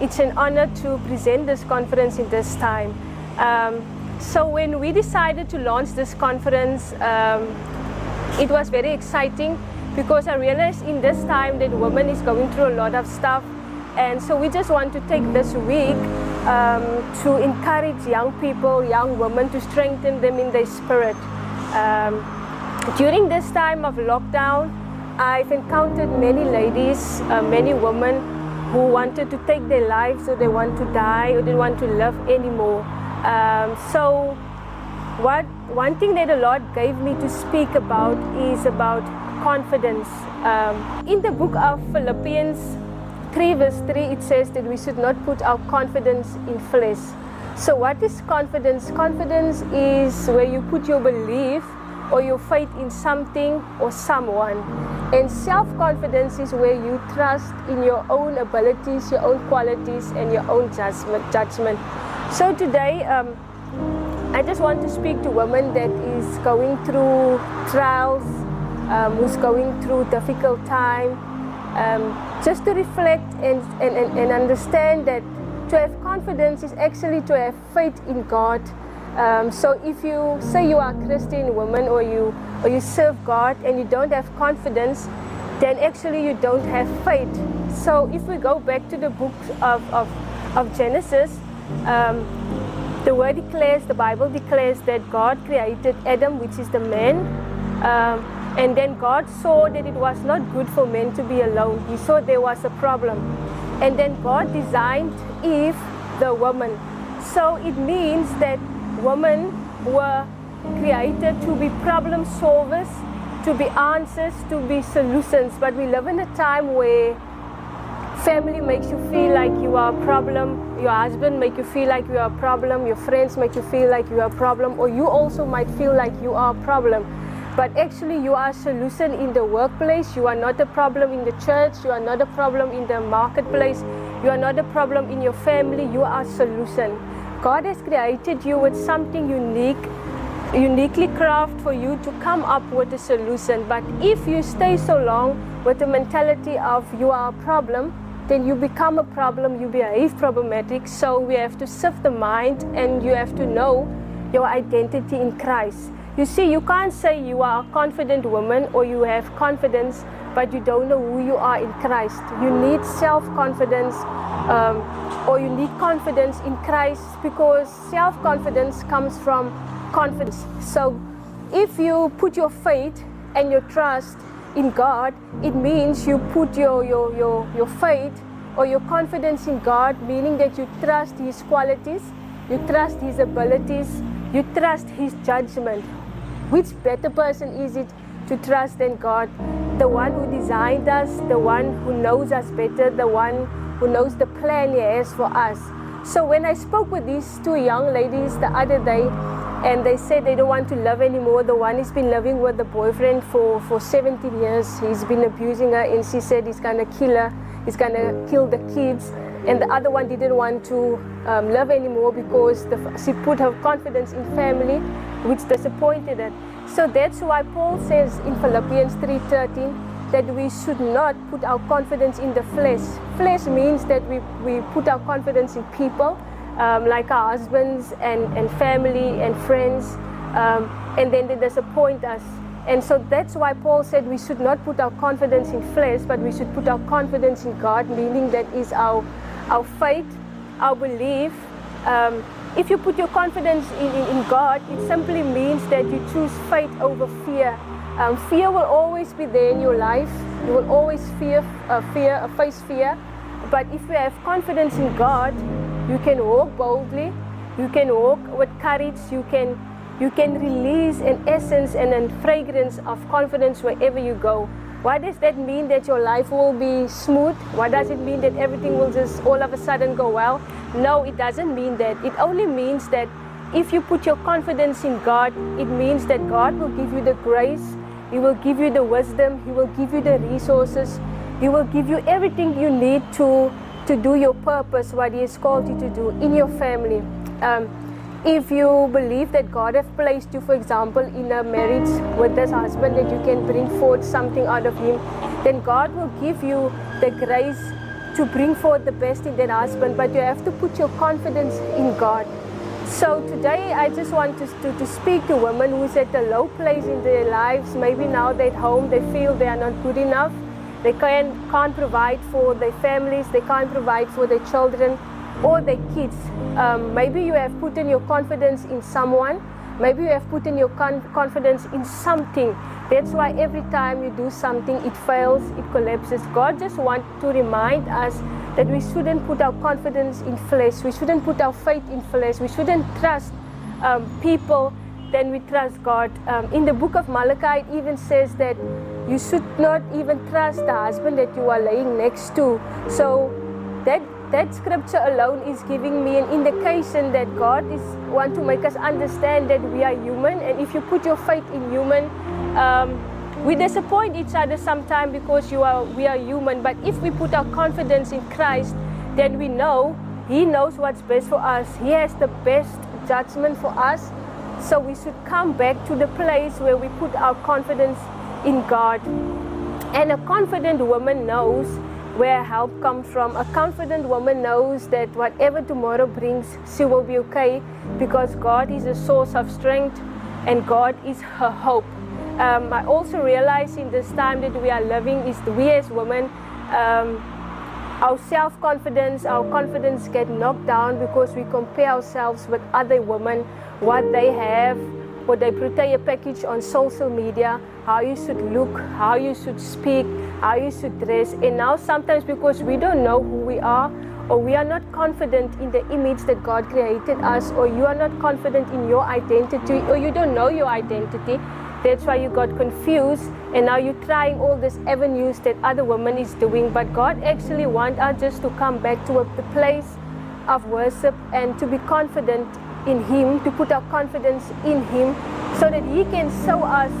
it's an honor to present this conference in this time. Um, so when we decided to launch this conference, um, it was very exciting because I realized in this time that women is going through a lot of stuff. And so we just want to take this week um, to encourage young people, young women, to strengthen them in their spirit. Um, during this time of lockdown, I've encountered many ladies, uh, many women who wanted to take their lives or they want to die or they want to live anymore. Um, so what one thing that the Lord gave me to speak about is about confidence. Um, in the book of Philippians 3 verse 3 it says that we should not put our confidence in flesh. So what is confidence? Confidence is where you put your belief or your faith in something or someone. And self-confidence is where you trust in your own abilities, your own qualities, and your own judgment. So today, um, I just want to speak to women that is going through trials, um, who's going through difficult time, um, just to reflect and, and, and understand that to have confidence is actually to have faith in God um, so if you say you are a Christian woman or you or you serve God and you don't have confidence, then actually you don't have faith. So if we go back to the book of, of, of Genesis, um, the word declares, the Bible declares that God created Adam, which is the man. Um, and then God saw that it was not good for men to be alone. He saw there was a problem. And then God designed Eve, the woman. So it means that women were created to be problem solvers, to be answers, to be solutions. But we live in a time where family makes you feel like you are a problem, your husband make you feel like you are a problem, your friends make you feel like you are a problem, or you also might feel like you are a problem. But actually you are a solution in the workplace, you are not a problem in the church, you are not a problem in the marketplace, you are not a problem in your family, you are a solution. God has created you with something unique, uniquely crafted for you to come up with a solution. But if you stay so long with the mentality of you are a problem, then you become a problem, you behave problematic. So we have to sift the mind and you have to know your identity in Christ. You see, you can't say you are a confident woman or you have confidence, but you don't know who you are in Christ. You need self confidence. Um, or you need confidence in Christ because self confidence comes from confidence. So if you put your faith and your trust in God, it means you put your, your, your, your faith or your confidence in God, meaning that you trust His qualities, you trust His abilities, you trust His judgment. Which better person is it to trust in God? The one who designed us, the one who knows us better, the one who knows the plan He has for us. So when I spoke with these two young ladies the other day, and they said they don't want to love anymore. The one has been living with the boyfriend for, for 17 years. He's been abusing her, and she said he's gonna kill her, he's gonna kill the kids. And the other one didn't want to um, love anymore because the, she put her confidence in family, which disappointed her. So that's why Paul says in Philippians 3:13 that we should not put our confidence in the flesh. Flesh means that we, we put our confidence in people, um, like our husbands and, and family and friends, um, and then they disappoint us. And so that's why Paul said we should not put our confidence in flesh, but we should put our confidence in God, meaning that is our, our faith, our belief. Um, if you put your confidence in, in, in God, it simply means that you choose faith over fear. Um, fear will always be there in your life. You will always fear, uh, fear, uh, face fear. But if you have confidence in God, you can walk boldly. You can walk with courage. You can, you can release an essence and a fragrance of confidence wherever you go. Why does that mean that your life will be smooth? Why does it mean that everything will just all of a sudden go well? No, it doesn't mean that. It only means that if you put your confidence in God, it means that God will give you the grace he will give you the wisdom. He will give you the resources. He will give you everything you need to, to do your purpose, what He has called you to do in your family. Um, if you believe that God has placed you, for example, in a marriage with this husband, that you can bring forth something out of him, then God will give you the grace to bring forth the best in that husband, but you have to put your confidence in God. So today I just want to, to, to speak to women who's at a low place in their lives. Maybe now they're at home, they feel they are not good enough. They can, can't provide for their families, they can't provide for their children or the kids. Um, maybe you have put in your confidence in someone. Maybe you have put in your con- confidence in something. That's why every time you do something, it fails, it collapses. God just wants to remind us that we shouldn't put our confidence in flesh. We shouldn't put our faith in flesh. We shouldn't trust um, people. Then we trust God. Um, in the book of Malachi, it even says that you should not even trust the husband that you are laying next to. So that that scripture alone is giving me an indication that God is want to make us understand that we are human, and if you put your faith in human, um, we disappoint each other sometimes because you are we are human. But if we put our confidence in Christ, then we know He knows what's best for us. He has the best judgment for us. So we should come back to the place where we put our confidence in God. And a confident woman knows where help comes from. A confident woman knows that whatever tomorrow brings, she will be okay because God is a source of strength and God is her hope. Um, I also realize in this time that we are living is we as women, um, our self-confidence, our confidence get knocked down because we compare ourselves with other women, what they have, or they portray a package on social media, how you should look, how you should speak, how you should dress. And now sometimes because we don't know who we are, or we are not confident in the image that God created us, or you are not confident in your identity, or you don't know your identity, that's why you got confused and now you're trying all these avenues that other women is doing. But God actually wants us just to come back to the place of worship and to be confident in Him, to put our confidence in Him so that He can show us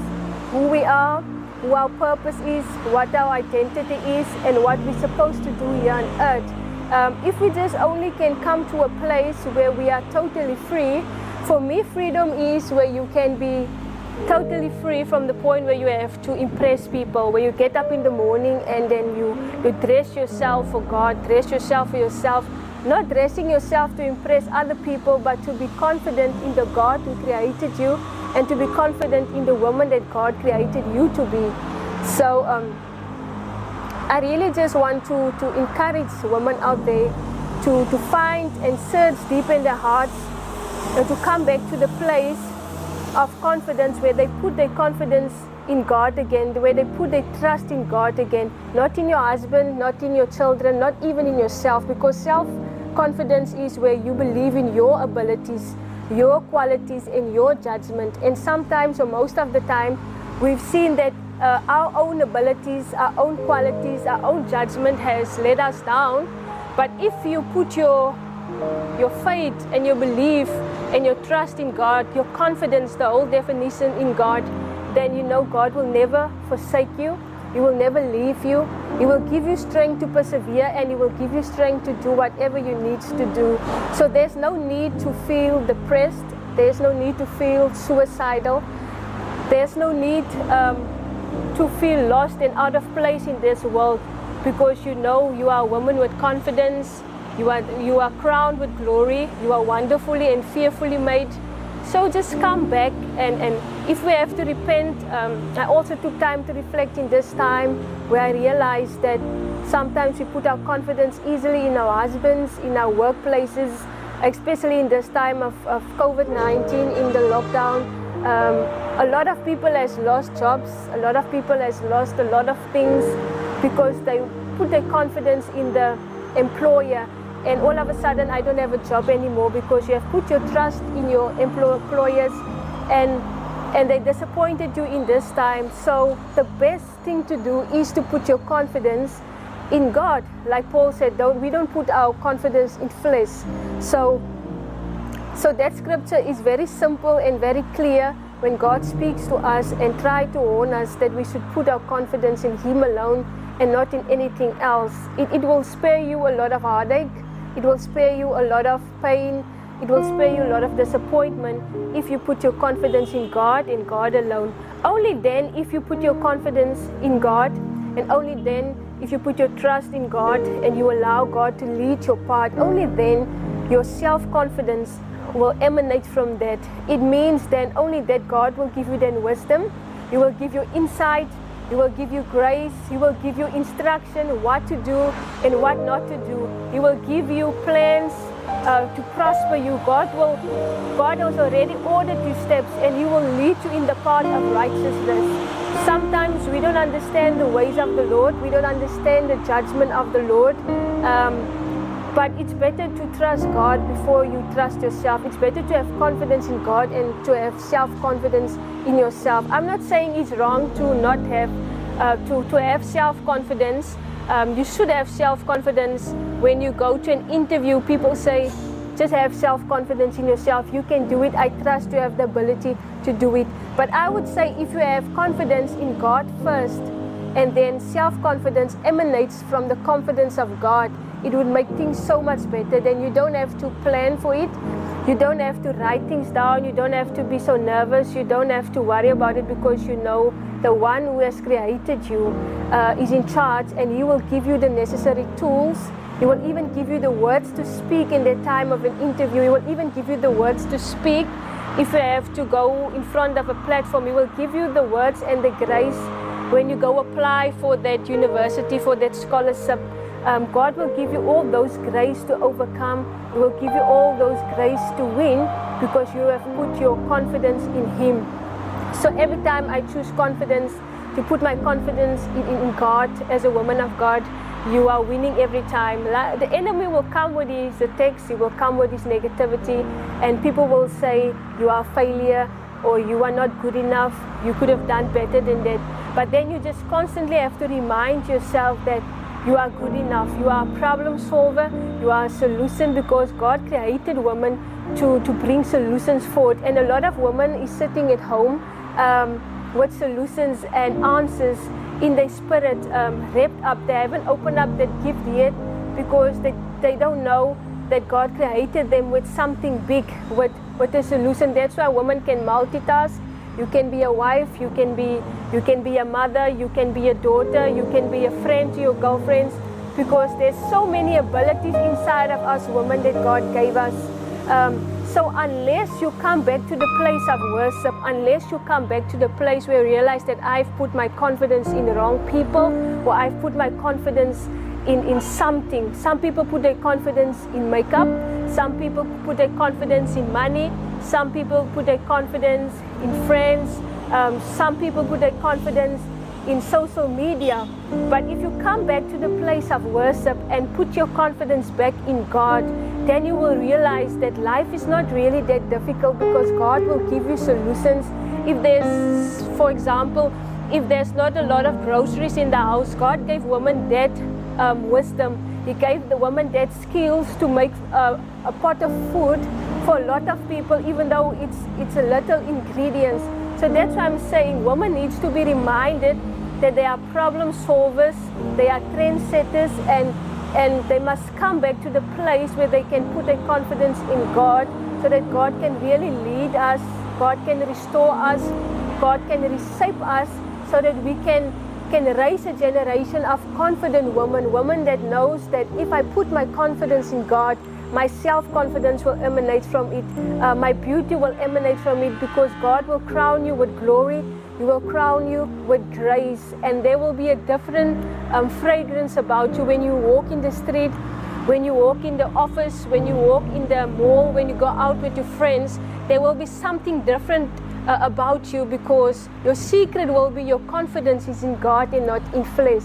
who we are, who our purpose is, what our identity is, and what we're supposed to do here on earth. Um, if we just only can come to a place where we are totally free, for me, freedom is where you can be totally free from the point where you have to impress people, where you get up in the morning and then you, you dress yourself for God, dress yourself for yourself, not dressing yourself to impress other people, but to be confident in the God who created you and to be confident in the woman that God created you to be. So um, I really just want to, to encourage women out there to, to find and search deep in their hearts and to come back to the place of confidence where they put their confidence in God again, the way they put their trust in God again, not in your husband, not in your children, not even in yourself, because self confidence is where you believe in your abilities, your qualities, and your judgment. And sometimes, or most of the time, we've seen that uh, our own abilities, our own qualities, our own judgment has let us down. But if you put your your faith and your belief and your trust in God, your confidence, the whole definition in God, then you know God will never forsake you. He will never leave you. He will give you strength to persevere and He will give you strength to do whatever you need to do. So there's no need to feel depressed. There's no need to feel suicidal. There's no need um, to feel lost and out of place in this world because you know you are a woman with confidence, you are, you are crowned with glory. You are wonderfully and fearfully made. So just come back and, and if we have to repent, um, I also took time to reflect in this time where I realized that sometimes we put our confidence easily in our husbands, in our workplaces, especially in this time of, of COVID-19, in the lockdown. Um, a lot of people has lost jobs, a lot of people has lost a lot of things because they put their confidence in the employer and all of a sudden I don't have a job anymore because you have put your trust in your employers and and they disappointed you in this time. So the best thing to do is to put your confidence in God. Like Paul said, don't we don't put our confidence in flesh. So so that scripture is very simple and very clear when God speaks to us and try to warn us that we should put our confidence in Him alone and not in anything else. It, it will spare you a lot of heartache it will spare you a lot of pain. It will spare you a lot of disappointment if you put your confidence in God and God alone. Only then, if you put your confidence in God, and only then if you put your trust in God and you allow God to lead your path, only then your self confidence will emanate from that. It means then only that God will give you then wisdom, He will give you insight, He will give you grace, He will give you instruction what to do and what not to do. He will give you plans uh, to prosper you. God will, God has already ordered your steps and He will lead you in the path of righteousness. Sometimes we don't understand the ways of the Lord, we don't understand the judgment of the Lord. Um, but it's better to trust God before you trust yourself. It's better to have confidence in God and to have self confidence in yourself. I'm not saying it's wrong to not have, uh, to, to have self confidence. Um, you should have self confidence when you go to an interview. People say, just have self confidence in yourself. You can do it. I trust you have the ability to do it. But I would say if you have confidence in God first, and then self confidence emanates from the confidence of God it would make things so much better. Then you don't have to plan for it. You don't have to write things down. You don't have to be so nervous. You don't have to worry about it because you know the one who has created you uh, is in charge and he will give you the necessary tools. He will even give you the words to speak in the time of an interview. He will even give you the words to speak. If you have to go in front of a platform, he will give you the words and the grace when you go apply for that university, for that scholarship um, God will give you all those grace to overcome. He will give you all those grace to win because you have put your confidence in Him. So every time I choose confidence, to put my confidence in, in God as a woman of God, you are winning every time. The enemy will come with his attacks, he will come with his negativity, and people will say you are a failure or you are not good enough, you could have done better than that. But then you just constantly have to remind yourself that you are good enough. You are a problem solver. You are a solution because God created women to, to bring solutions forward. And a lot of women is sitting at home um, with solutions and answers in their spirit um, wrapped up. They haven't opened up that gift yet because they, they don't know that God created them with something big, with, with a solution. That's why women can multitask you can be a wife, you can be you can be a mother, you can be a daughter, you can be a friend to your girlfriends because there's so many abilities inside of us women that God gave us. Um, so unless you come back to the place of worship, unless you come back to the place where you realize that I've put my confidence in the wrong people, or I've put my confidence in, in something. Some people put their confidence in makeup, some people put their confidence in money, some people put their confidence in friends. Um, some people put their confidence in social media. But if you come back to the place of worship and put your confidence back in God, then you will realize that life is not really that difficult because God will give you solutions. If there's, for example, if there's not a lot of groceries in the house, God gave women that um, wisdom. He gave the woman that skills to make uh, a pot of food for a lot of people, even though it's, it's a little ingredients. So that's why I'm saying women needs to be reminded that they are problem solvers, they are trendsetters, and, and they must come back to the place where they can put their confidence in God so that God can really lead us, God can restore us, God can reshape us so that we can can raise a generation of confident women, women that knows that if I put my confidence in God, my self confidence will emanate from it. Uh, my beauty will emanate from it because God will crown you with glory. He will crown you with grace. And there will be a different um, fragrance about you when you walk in the street, when you walk in the office, when you walk in the mall, when you go out with your friends. There will be something different uh, about you because your secret will be your confidence is in God and not in flesh.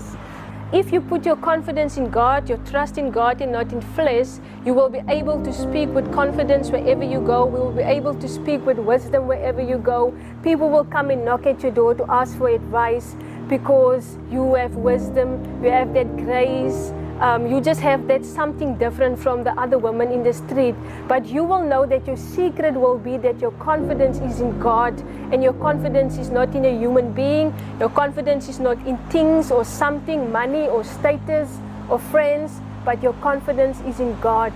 If you put your confidence in God, your trust in God and not in flesh, you will be able to speak with confidence wherever you go. We will be able to speak with wisdom wherever you go. People will come and knock at your door to ask for advice because you have wisdom, you have that grace, um, you just have that something different from the other women in the street. But you will know that your secret will be that your confidence is in God and your confidence is not in a human being. Your confidence is not in things or something, money or status or friends, but your confidence is in God.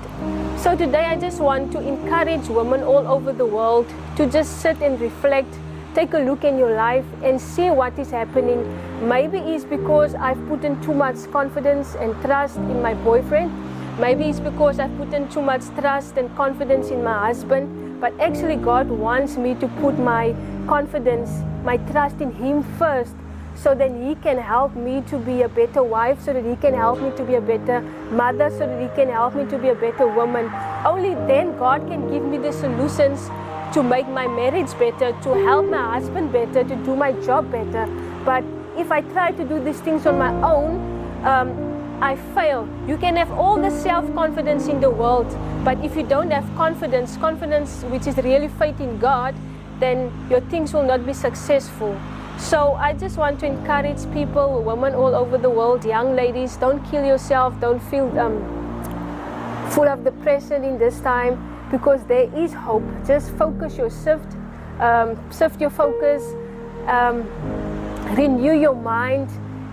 So today I just want to encourage women all over the world to just sit and reflect take a look in your life and see what is happening. Maybe it's because I've put in too much confidence and trust in my boyfriend. Maybe it's because I've put in too much trust and confidence in my husband. But actually, God wants me to put my confidence, my trust in Him first so that He can help me to be a better wife, so that He can help me to be a better mother, so that He can help me to be a better woman. Only then God can give me the solutions to make my marriage better, to help my husband better, to do my job better. But if I try to do these things on my own, um, I fail. You can have all the self confidence in the world, but if you don't have confidence, confidence which is really faith in God, then your things will not be successful. So I just want to encourage people, women all over the world, young ladies, don't kill yourself, don't feel um, full of depression in this time because there is hope. Just focus your shift, um, shift your focus, um, renew your mind,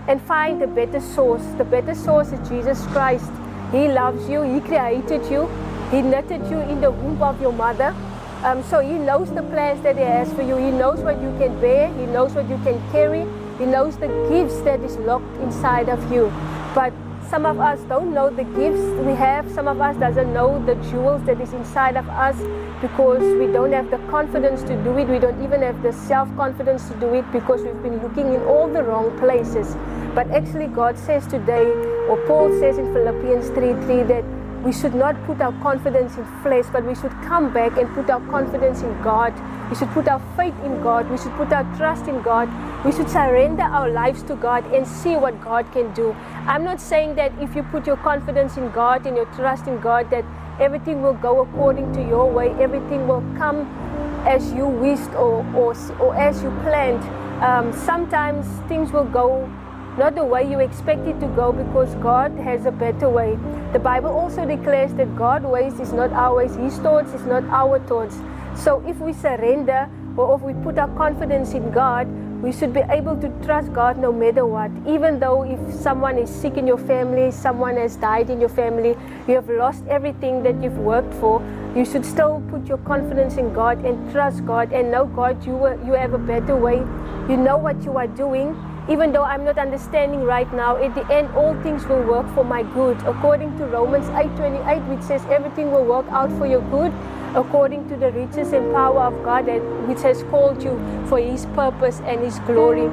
and find a better source. The better source is Jesus Christ. He loves you, He created you, He knitted you in the womb of your mother. Um, so He knows the plans that He has for you. He knows what you can bear, He knows what you can carry, He knows the gifts that is locked inside of you. But some of us don't know the gifts we have. Some of us doesn't know the jewels that is inside of us because we don't have the confidence to do it. We don't even have the self-confidence to do it because we've been looking in all the wrong places. But actually God says today, or Paul says in Philippians 3:3 that we should not put our confidence in flesh, but we should come back and put our confidence in God. We should put our faith in God. We should put our trust in God. We should surrender our lives to God and see what God can do. I'm not saying that if you put your confidence in God and your trust in God, that everything will go according to your way, everything will come as you wished or, or, or as you planned. Um, sometimes things will go not the way you expect it to go because God has a better way. The Bible also declares that God's ways is not our ways, His thoughts is not our thoughts. So if we surrender or if we put our confidence in God, we should be able to trust God no matter what. Even though if someone is sick in your family, someone has died in your family, you have lost everything that you've worked for, you should still put your confidence in God and trust God and know God, you, you have a better way. You know what you are doing even though I'm not understanding right now, at the end all things will work for my good. According to Romans 8:28, which says everything will work out for your good, according to the riches and power of God that which has called you for his purpose and his glory.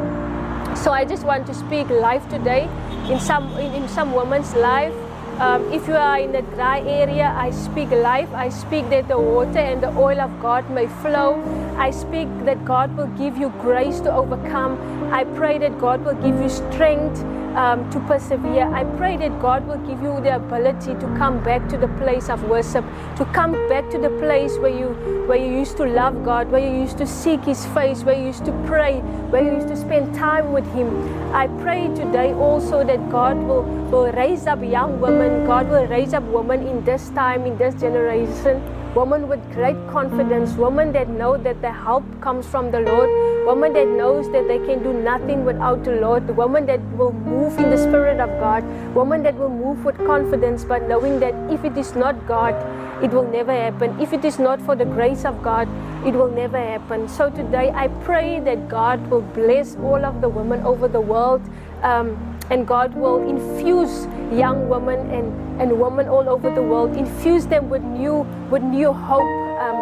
So I just want to speak life today in some in, in some woman's life. Um, if you are in a dry area, I speak life. I speak that the water and the oil of God may flow. I speak that God will give you grace to overcome. I pray that God will give you strength um, to persevere. I pray that God will give you the ability to come back to the place of worship, to come back to the place where you where you used to love God, where you used to seek His face, where you used to pray, where you used to spend time with Him. I pray today also that God will, will raise up young women. God will raise up women in this time, in this generation women with great confidence, women that know that their help comes from the Lord, women that knows that they can do nothing without the Lord, women that will move in the Spirit of God, women that will move with confidence, but knowing that if it is not God, it will never happen. If it is not for the grace of God, it will never happen. So today I pray that God will bless all of the women over the world. Um, and God will infuse young women and, and women all over the world, infuse them with new, with new hope, um,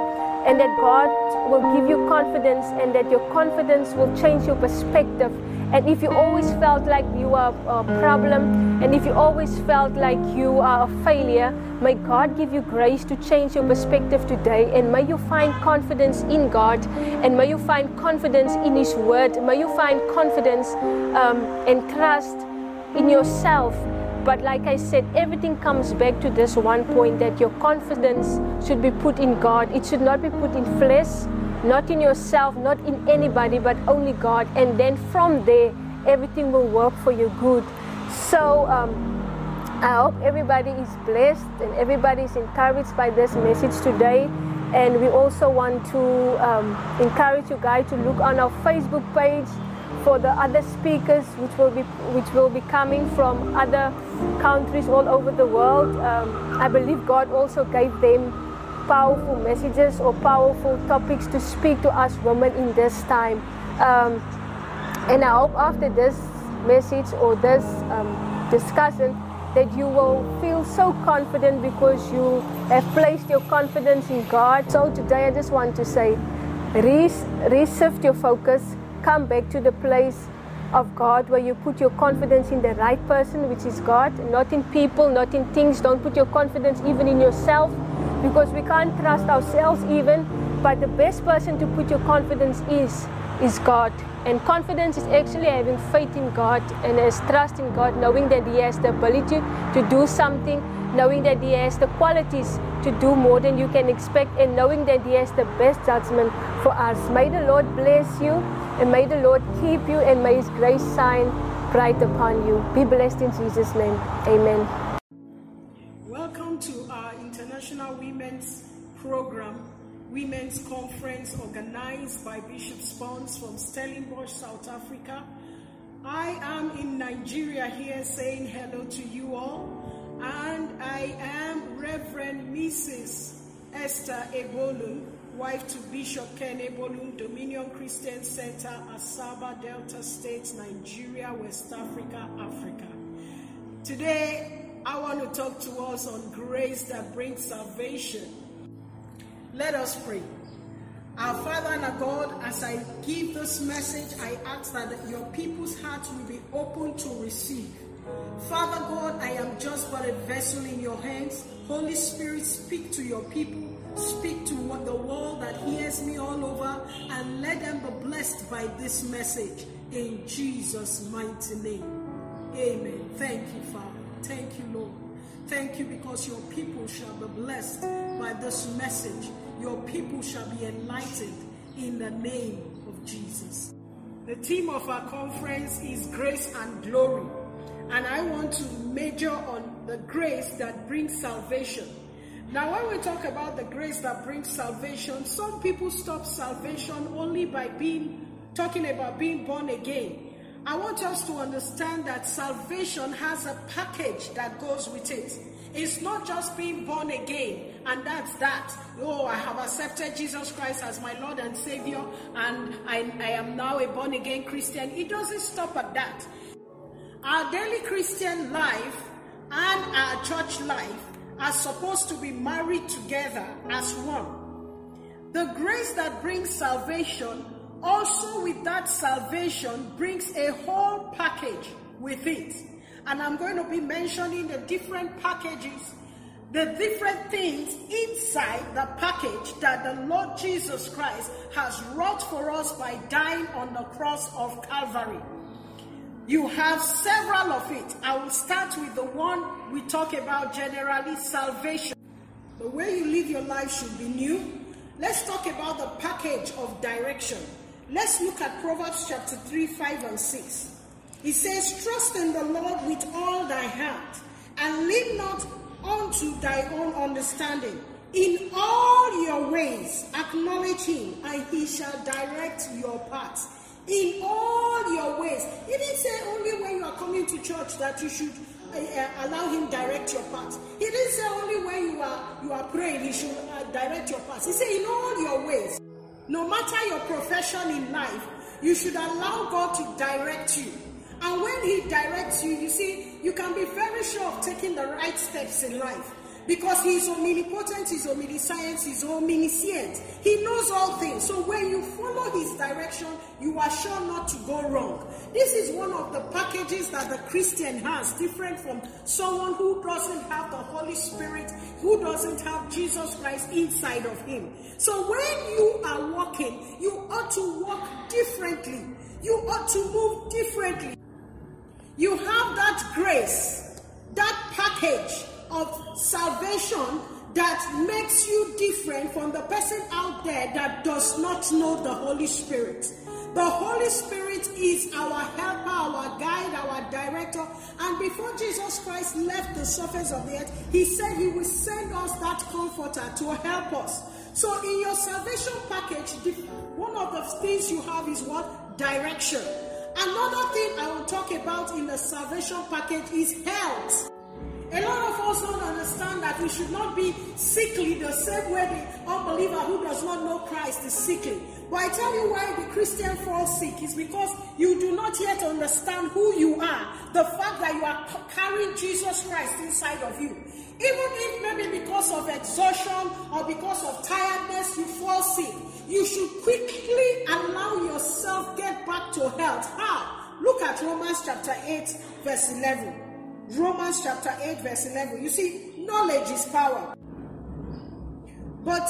and that God will give you confidence, and that your confidence will change your perspective. And if you always felt like you are a problem, and if you always felt like you are a failure, may God give you grace to change your perspective today. And may you find confidence in God, and may you find confidence in His Word. May you find confidence um, and trust in yourself. But like I said, everything comes back to this one point that your confidence should be put in God. It should not be put in flesh, not in yourself, not in anybody, but only God. And then from there, everything will work for your good. So um, I hope everybody is blessed and everybody is encouraged by this message today. And we also want to um, encourage you guys to look on our Facebook page for the other speakers which will be which will be coming from other countries all over the world. Um, I believe God also gave them powerful messages or powerful topics to speak to us women in this time. Um, and I hope after this message or this um, discussion that you will feel so confident because you have placed your confidence in God. So today I just want to say, reshift your focus, come back to the place of God where you put your confidence in the right person, which is God, not in people, not in things. Don't put your confidence even in yourself because we can't trust ourselves even. But the best person to put your confidence is is God. And confidence is actually having faith in God and as trust in God, knowing that He has the ability to do something, knowing that He has the qualities to do more than you can expect, and knowing that He has the best judgment for us. May the Lord bless you and may the Lord keep you and may His grace shine bright upon you. Be blessed in Jesus' name. Amen. Program Women's Conference organized by Bishop Spons from Stellenbosch, South Africa. I am in Nigeria here saying hello to you all, and I am Reverend Mrs. Esther Ebolum, wife to Bishop Ken Ebolum, Dominion Christian Center, Asaba, Delta State, Nigeria, West Africa, Africa. Today, I want to talk to us on grace that brings salvation. Let us pray. Our Father and our God, as I give this message, I ask that your people's hearts will be open to receive. Father God, I am just but a vessel in your hands. Holy Spirit, speak to your people. Speak to what the world that hears me all over and let them be blessed by this message. In Jesus' mighty name. Amen. Thank you, Father. Thank you, Lord. Thank you because your people shall be blessed by this message. Your people shall be enlightened in the name of Jesus. The theme of our conference is grace and glory. And I want to major on the grace that brings salvation. Now, when we talk about the grace that brings salvation, some people stop salvation only by being talking about being born again. I want us to understand that salvation has a package that goes with it. It's not just being born again and that's that. Oh, I have accepted Jesus Christ as my Lord and Savior and I, I am now a born again Christian. It doesn't stop at that. Our daily Christian life and our church life are supposed to be married together as one. The grace that brings salvation also with that salvation brings a whole package with it. And I'm going to be mentioning the different packages, the different things inside the package that the Lord Jesus Christ has wrought for us by dying on the cross of Calvary. You have several of it. I will start with the one we talk about generally salvation. The way you live your life should be new. Let's talk about the package of direction. Let's look at Proverbs chapter 3, 5, and 6. It says, Trust in the Lord with all thy heart, and lean not unto thy own understanding. In all your ways acknowledge him, and he shall direct your paths. In all your ways. He didn't say only when you are coming to church that you should uh, uh allow him direct your path. He didn't say only when you are you are praying he should uh, direct your path. He said in all your ways. No matter your profession in life, you should allow God to direct you. And when He directs you, you see, you can be very sure of taking the right steps in life. Because he is omnipotent, he's omniscient, he's omniscient. He knows all things. So when you follow his direction, you are sure not to go wrong. This is one of the packages that the Christian has, different from someone who doesn't have the Holy Spirit, who doesn't have Jesus Christ inside of him. So when you are walking, you ought to walk differently. You ought to move differently. You have that grace, that package of salvation that makes you different from the person out there that does not know the Holy Spirit. The Holy Spirit is our helper, our guide, our director. And before Jesus Christ left the surface of the earth, he said he will send us that comforter to help us. So in your salvation package, one of the things you have is what? Direction. Another thing I will talk about in the salvation package is health. A lot of us don't understand that we should not be sickly the same way the unbeliever who does not know Christ is sickly. But I tell you why the Christian falls sick is because you do not yet understand who you are. The fact that you are carrying Jesus Christ inside of you. Even if maybe because of exhaustion or because of tiredness you fall sick, you should quickly allow yourself get back to health. How? Look at Romans chapter 8, verse 11. Romans chapter 8, verse 11. You see, knowledge is power. But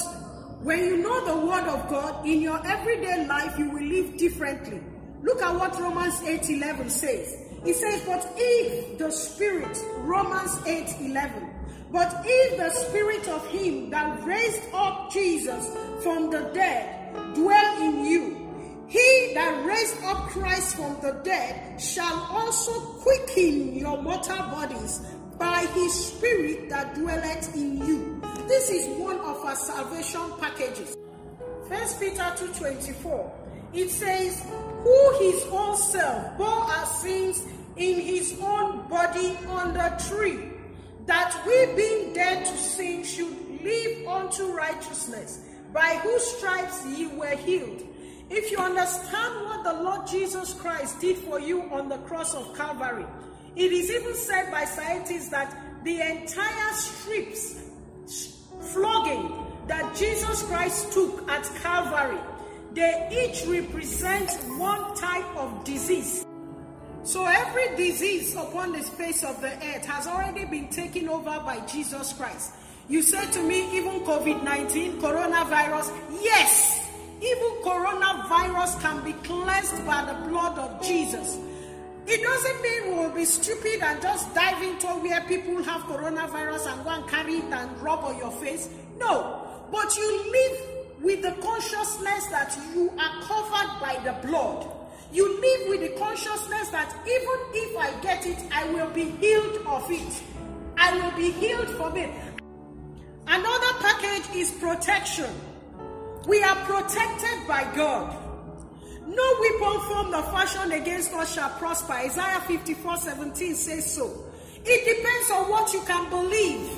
when you know the word of God, in your everyday life, you will live differently. Look at what Romans 8 11 says. It says, But if the Spirit, Romans 8 11, but if the Spirit of Him that raised up Jesus from the dead dwell in you, he that raised up Christ from the dead shall also quicken your mortal bodies by his spirit that dwelleth in you. This is one of our salvation packages. First Peter 2:24. It says, Who his own self bore our sins in his own body on the tree, that we being dead to sin should live unto righteousness, by whose stripes ye were healed. If you understand what the Lord Jesus Christ did for you on the cross of Calvary, it is even said by scientists that the entire strips flogging that Jesus Christ took at Calvary, they each represent one type of disease. So every disease upon the face of the earth has already been taken over by Jesus Christ. You say to me, even COVID 19, coronavirus, yes, even coronavirus can be cleansed by the blood of Jesus. It doesn't mean we will be stupid and just dive into where people have coronavirus and go and carry it and rub on your face. No. But you live with the consciousness that you are covered by the blood. You live with the consciousness that even if I get it, I will be healed of it. I will be healed from it. Another package is protection. We are protected by God. No weapon formed or fashioned against us shall prosper. Isaiah 54 17 says so. It depends on what you can believe.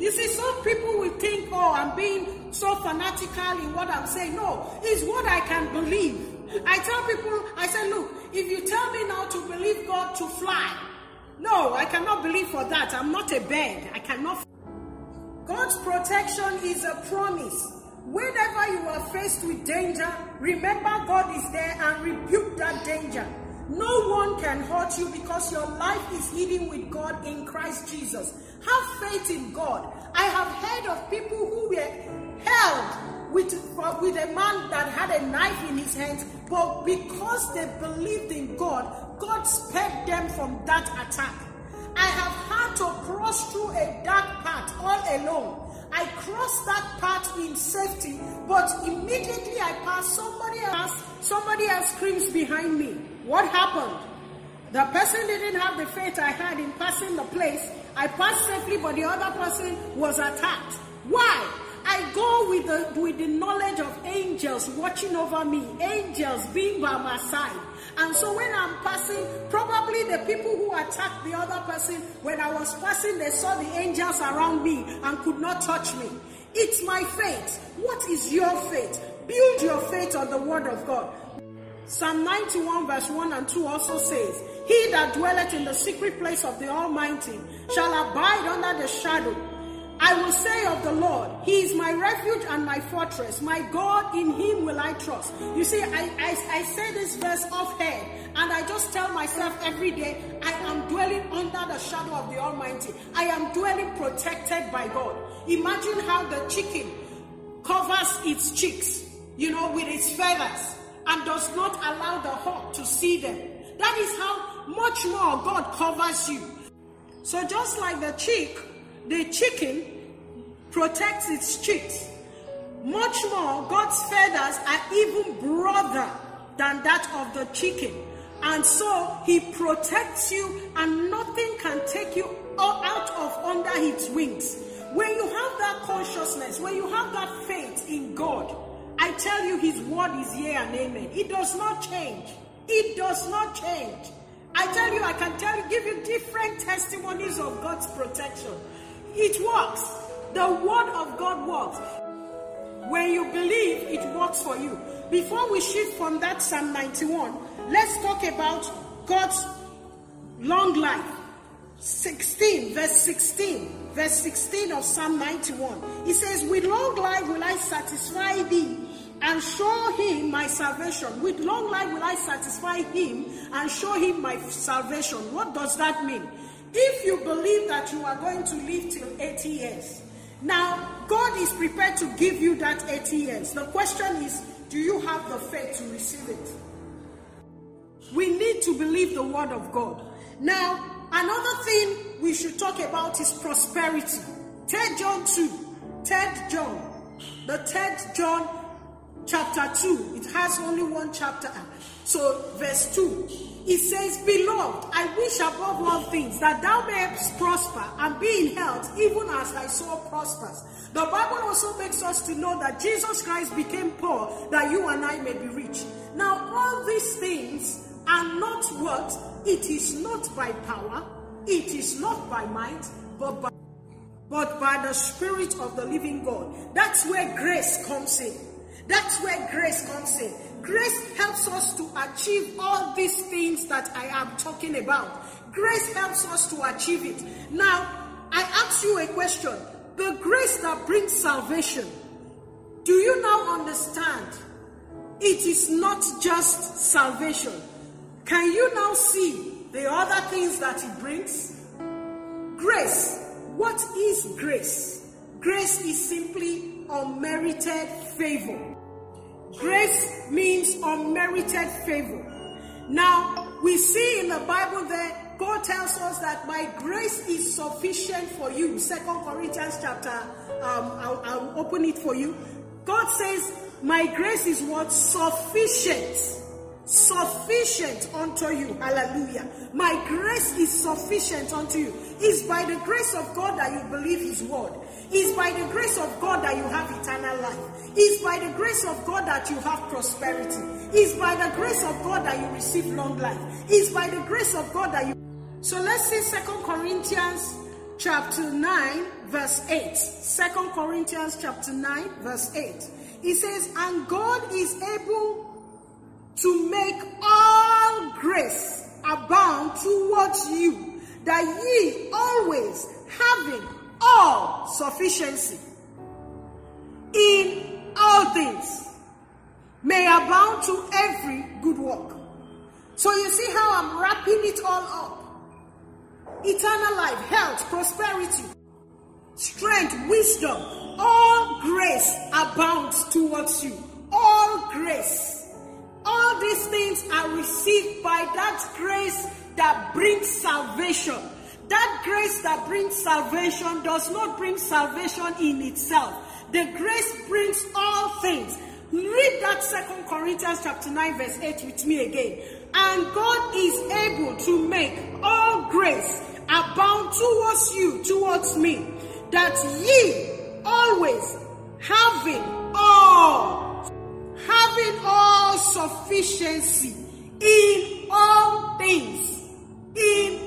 You see, some people will think, oh, I'm being so fanatical in what I'm saying. No, it's what I can believe. I tell people, I say, look, if you tell me now to believe God to fly, no, I cannot believe for that. I'm not a bird. I cannot. God's protection is a promise. Whenever you are faced with danger, remember God is there and rebuke that danger. No one can hurt you because your life is hidden with God in Christ Jesus. Have faith in God. I have heard of people who were held with, with a man that had a knife in his hands, but because they believed in God, God spared them from that attack. I have had to cross through a dark path all alone I crossed that path in safety, but immediately I passed somebody else, somebody else screams behind me. What happened? The person didn't have the faith I had in passing the place. I passed safely, but the other person was attacked. Why? I go with the, with the knowledge of angels watching over me, angels being by my side. And so when I'm passing, probably the people who attacked the other person, when I was passing, they saw the angels around me and could not touch me. It's my faith. What is your faith? Build your faith on the word of God. Psalm 91 verse 1 and 2 also says, He that dwelleth in the secret place of the Almighty shall abide under the shadow I will say of the Lord, He is my refuge and my fortress. My God, in Him will I trust. You see, I, I, I say this verse off head, and I just tell myself every day, I am dwelling under the shadow of the Almighty. I am dwelling protected by God. Imagine how the chicken covers its chicks, you know, with its feathers, and does not allow the hawk to see them. That is how much more God covers you. So just like the chick the chicken protects its chicks. Much more, God's feathers are even broader than that of the chicken. And so he protects you, and nothing can take you out of under its wings. When you have that consciousness, when you have that faith in God, I tell you, his word is yea and amen. It does not change. It does not change. I tell you, I can tell you, give you different testimonies of God's protection. It works. The word of God works. When you believe, it works for you. Before we shift from that Psalm 91, let's talk about God's long life. 16, verse 16, verse 16 of Psalm 91. It says, With long life will I satisfy thee and show him my salvation. With long life will I satisfy him and show him my salvation. What does that mean? If you believe that you are going to live till 80 years, now God is prepared to give you that 80 years. The question is, do you have the faith to receive it? We need to believe the word of God. Now, another thing we should talk about is prosperity. 3 John 2. 3 John. The 3 John chapter 2. It has only one chapter. So, verse 2. It says, Beloved, I wish above all things that thou mayest prosper and be in health, even as thy soul prospers. The Bible also makes us to know that Jesus Christ became poor, that you and I may be rich. Now, all these things are not what? It is not by power, it is not by might, but by, but by the Spirit of the living God. That's where grace comes in. That's where grace comes in. Grace helps us to achieve all these things that I am talking about. Grace helps us to achieve it. Now, I ask you a question. The grace that brings salvation, do you now understand? It is not just salvation. Can you now see the other things that it brings? Grace. What is grace? Grace is simply unmerited favor. Grace means unmerited favor. Now, we see in the Bible that God tells us that my grace is sufficient for you. Second Corinthians chapter, um, I'll, I'll open it for you. God says, my grace is what? Sufficient. Sufficient unto you. Hallelujah. My grace is sufficient unto you. It's by the grace of God that you believe His word. It's by the grace of God that you have eternal life. It's by the grace of God that you have prosperity. It's by the grace of God that you receive long life. It's by the grace of God that you. So let's see Second Corinthians chapter 9, verse 8. 2 Corinthians chapter 9, verse 8. It says, And God is able to make all grace abound towards you, that ye always having all sufficiency in all things may abound to every good work. So you see how I'm wrapping it all up. Eternal life, health, prosperity, strength, wisdom, all grace abounds towards you. All grace. All these things are received by that grace that brings salvation. That grace that brings salvation does not bring salvation in itself. The grace brings all things. Read that Second Corinthians chapter 9, verse 8 with me again. And God is able to make all grace abound towards you, towards me, that ye always having all, having all sufficiency in all things, in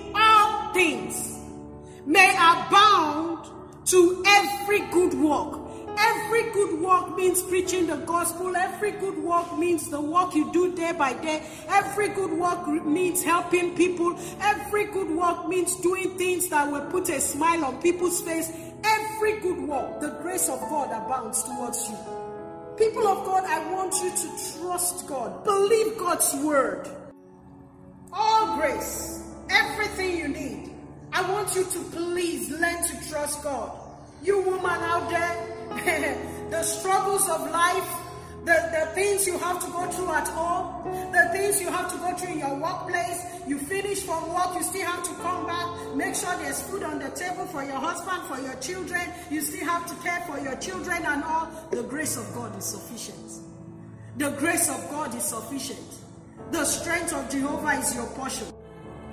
things, may abound to every good work. Every good work means preaching the gospel. Every good work means the work you do day by day. Every good work means helping people. Every good work means doing things that will put a smile on people's face. Every good work, the grace of God abounds towards you. People of God, I want you to trust God. Believe God's word. All grace, everything you need. I want you to please learn to trust God. You woman out there, the struggles of life, the, the things you have to go through at home, the things you have to go through in your workplace, you finish from work, you still have to come back, make sure there's food on the table for your husband, for your children, you still have to care for your children and all. The grace of God is sufficient. The grace of God is sufficient. The strength of Jehovah is your portion.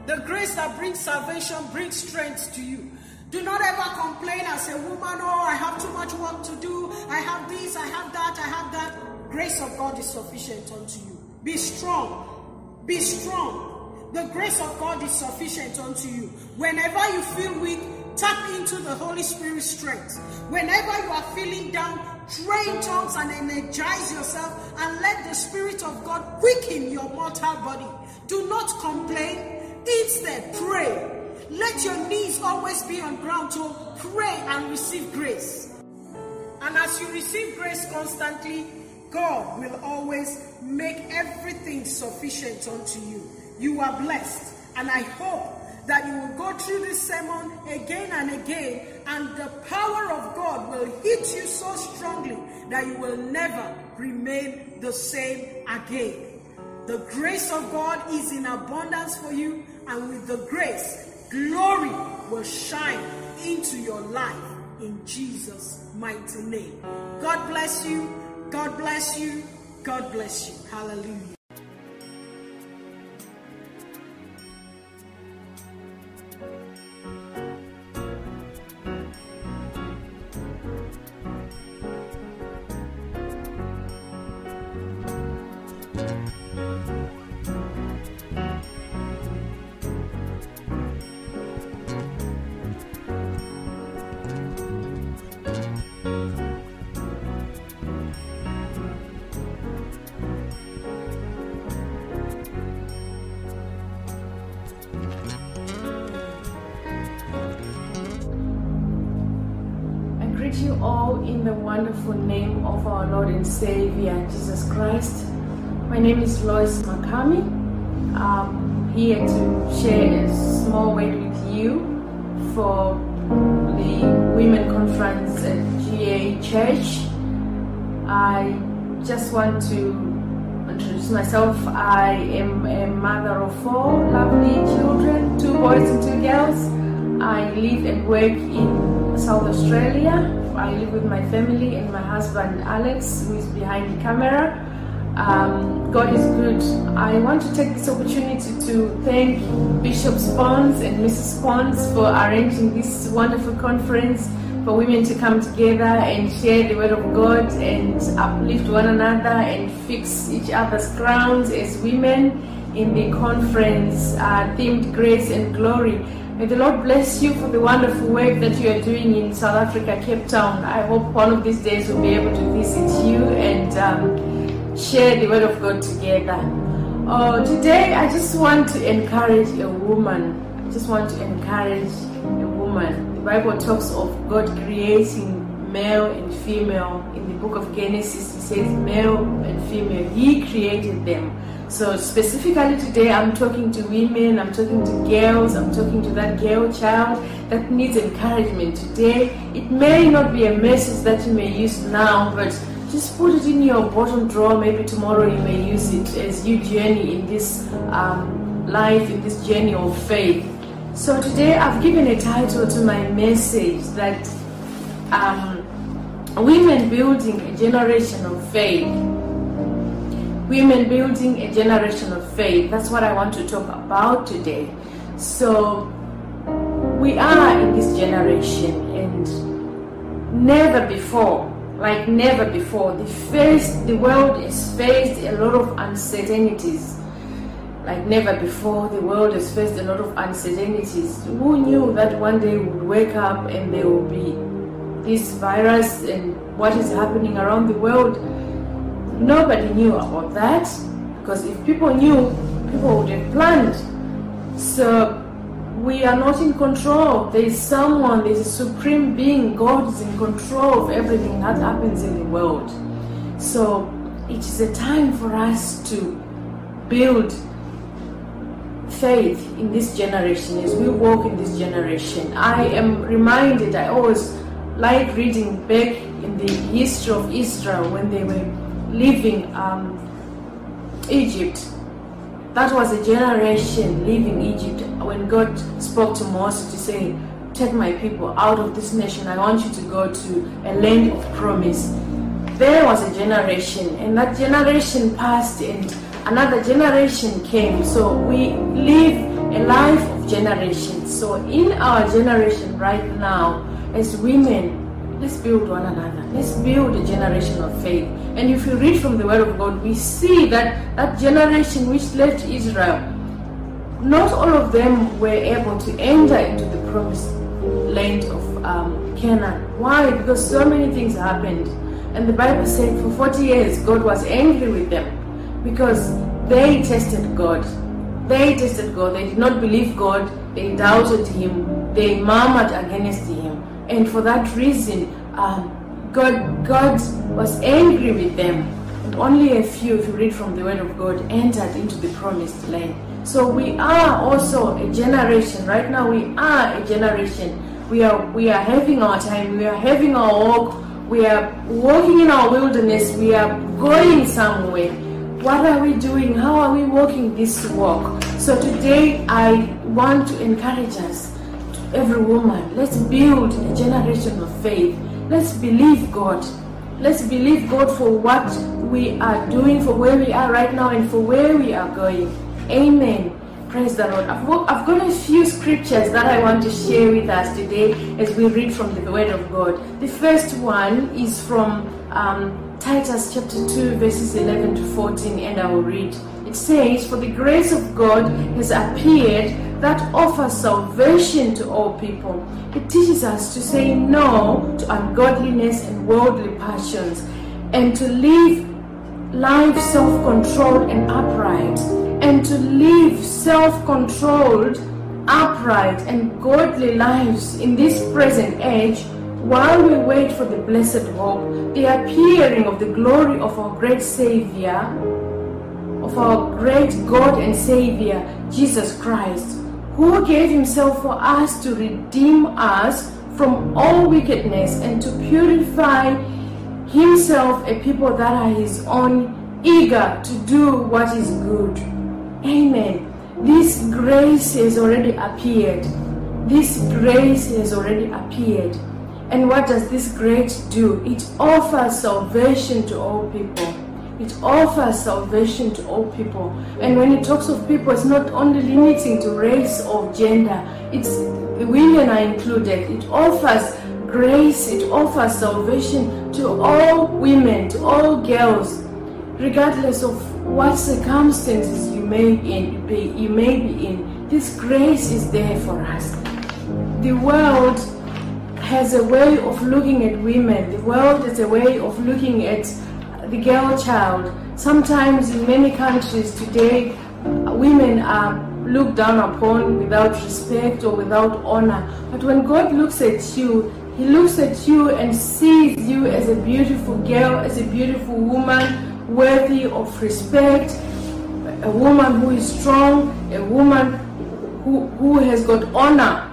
The grace that brings salvation brings strength to you. Do not ever complain as a woman, oh, I have too much work to do. I have this, I have that, I have that. Grace of God is sufficient unto you. Be strong. Be strong. The grace of God is sufficient unto you. Whenever you feel weak, tap into the Holy Spirit's strength. Whenever you are feeling down, pray in tongues and energize yourself and let the Spirit of God quicken your mortal body. Do not complain. Instead, pray. Let your knees always be on ground to pray and receive grace. And as you receive grace constantly, God will always make everything sufficient unto you. You are blessed, and I hope that you will go through this sermon again and again, and the power of God will hit you so strongly that you will never remain the same again. The grace of God is in abundance for you, and with the grace, glory will shine into your life in Jesus' mighty name. God bless you. God bless you. God bless you. Hallelujah. Our Lord and Savior, Jesus Christ. My name is Loice Makami. I'm here to share a small word with you for the Women Conference at GA Church. I just want to introduce myself. I am a mother of four lovely children, two boys and two girls. I live and work in South Australia. I live with my family and my husband Alex, who is behind the camera. Um, God is good. I want to take this opportunity to thank Bishop Spons and Mrs. Spons for arranging this wonderful conference for women to come together and share the word of God and uplift one another and fix each other's crowns as women in the conference uh, themed Grace and Glory. May the Lord bless you for the wonderful work that you are doing in South Africa, Cape Town. I hope one of these days we'll be able to visit you and um, share the Word of God together. Uh, today, I just want to encourage a woman. I just want to encourage a woman. The Bible talks of God creating male and female. In the book of Genesis, it says male and female. He created them. So specifically today, I'm talking to women, I'm talking to girls, I'm talking to that girl child that needs encouragement today. It may not be a message that you may use now, but just put it in your bottom drawer. Maybe tomorrow you may use it as you journey in this um, life, in this journey of faith. So today, I've given a title to my message that um, women building a generation of faith women building a generation of faith. That's what I want to talk about today. So, we are in this generation, and never before, like never before, the face, the world has faced a lot of uncertainties. Like never before, the world has faced a lot of uncertainties. Who knew that one day we would wake up and there will be this virus and what is happening around the world? Nobody knew about that because if people knew, people would have planned. So we are not in control. There is someone, there is a supreme being. God is in control of everything that happens in the world. So it is a time for us to build faith in this generation as we walk in this generation. I am reminded, I always like reading back in the history of Israel when they were leaving um, Egypt. That was a generation leaving Egypt when God spoke to Moses to say, Take my people out of this nation. I want you to go to a land of promise. There was a generation, and that generation passed, and another generation came. So we live a life of generations. So in our generation right now, as women, let's build one another. Let's build a generation of faith. And if you read from the Word of God, we see that that generation which left Israel, not all of them were able to enter into the promised land of um, Canaan. Why? Because so many things happened. And the Bible said for 40 years God was angry with them because they tested God. They tested God. They did not believe God. They doubted Him. They murmured against Him. And for that reason, um, God, God was angry with them. Only a few, if you read from the Word of God, entered into the promised land. So we are also a generation. Right now, we are a generation. We are we are having our time. We are having our walk. We are walking in our wilderness. We are going somewhere. What are we doing? How are we walking this walk? So today, I want to encourage us, every woman. Let's build a generation of faith. Let's believe God. Let's believe God for what we are doing, for where we are right now, and for where we are going. Amen. Praise the Lord. I've, I've got a few scriptures that I want to share with us today as we read from the Word of God. The first one is from um, Titus chapter 2, verses 11 to 14, and I will read. It says, For the grace of God has appeared that offers salvation to all people. It teaches us to say no to ungodliness and worldly passions and to live life self controlled and upright, and to live self controlled, upright, and godly lives in this present age while we wait for the blessed hope, the appearing of the glory of our great Savior, of our great God and Savior, Jesus Christ, who gave Himself for us to redeem us from all wickedness and to purify Himself a people that are His own, eager to do what is good. Amen. This grace has already appeared. This grace has already appeared. And what does this grace do? It offers salvation to all people. It offers salvation to all people. And when it talks of people, it's not only limiting to race or gender, it's women are included. It offers grace, it offers salvation to all women, to all girls, regardless of what circumstances you may in be you may be in. This grace is there for us. The world has a way of looking at women. The world has a way of looking at the girl child. Sometimes in many countries today, women are looked down upon without respect or without honor. But when God looks at you, He looks at you and sees you as a beautiful girl, as a beautiful woman, worthy of respect, a woman who is strong, a woman who, who has got honor.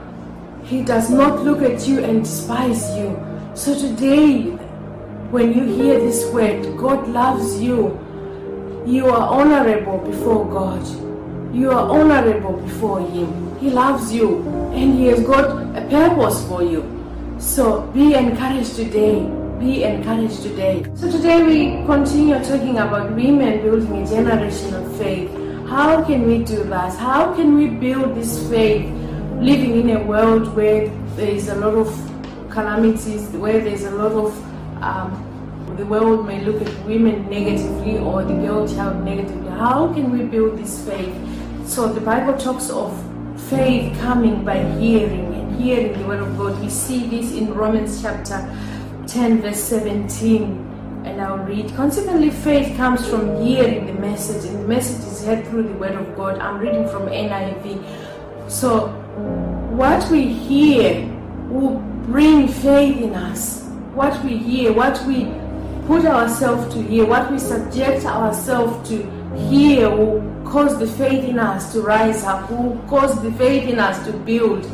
He does not look at you and despise you. So today, when you hear this word, God loves you. You are honorable before God. You are honorable before Him. He loves you and He has got a purpose for you. So be encouraged today. Be encouraged today. So today we continue talking about women building a generation of faith. How can we do that? How can we build this faith living in a world where there is a lot of calamities, where there's a lot of um, the world may look at women negatively or the girl child negatively. How can we build this faith? So the Bible talks of faith coming by hearing and hearing the word of God. We see this in Romans chapter 10, verse 17. And I'll read. Consequently, faith comes from hearing the message, and the message is heard through the word of God. I'm reading from NIV. So, what we hear will bring faith in us. What we hear, what we put ourselves to hear, what we subject ourselves to hear will cause the faith in us to rise up, will cause the faith in us to build.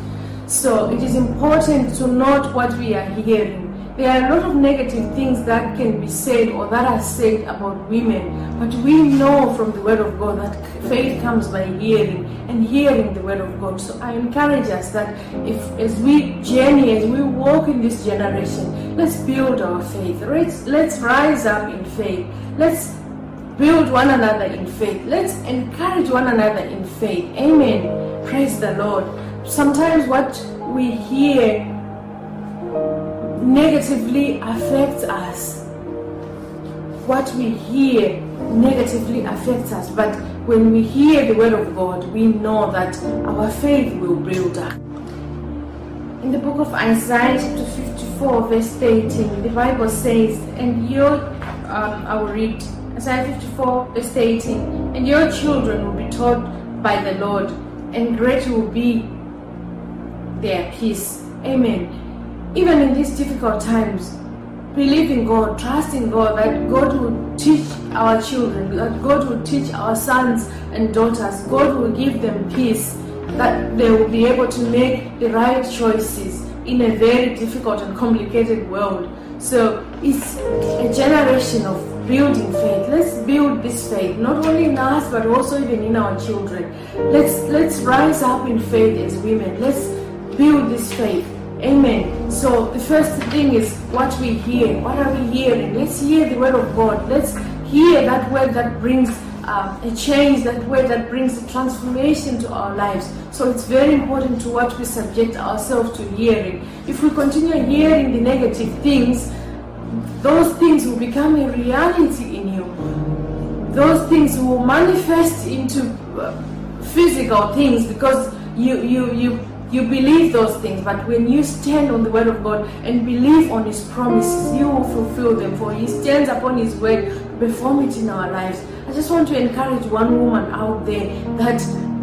So it is important to note what we are hearing. There are a lot of negative things that can be said or that are said about women, but we know from the Word of God that faith comes by hearing and hearing the Word of God. So I encourage us that if as we journey, as we walk in this generation, let's build our faith. Let's, let's rise up in faith. Let's build one another in faith. Let's encourage one another in faith. Amen. Praise the Lord. Sometimes what we hear negatively affects us. What we hear negatively affects us, but when we hear the word of God, we know that our faith will build up. In the book of Isaiah chapter 54 verse 18, the Bible says, and your, um, I will read Isaiah 54 verse 18, and your children will be taught by the Lord, and great will be their peace. Amen. Even in these difficult times, believe in God, trust in God that God will teach our children, that God will teach our sons and daughters, God will give them peace, that they will be able to make the right choices in a very difficult and complicated world. So it's a generation of building faith. Let's build this faith, not only in us but also even in our children. Let's let's rise up in faith as women. Let's build this faith. Amen. So the first thing is what we hear. What are we hearing? Let's hear the word of God. Let's hear that word that brings uh, a change, that word that brings a transformation to our lives. So it's very important to what we subject ourselves to hearing. If we continue hearing the negative things, those things will become a reality in you. Those things will manifest into uh, physical things because you you you you believe those things, but when you stand on the word of God and believe on his promises, you will fulfill them. For he stands upon his word, perform it in our lives. I just want to encourage one woman out there that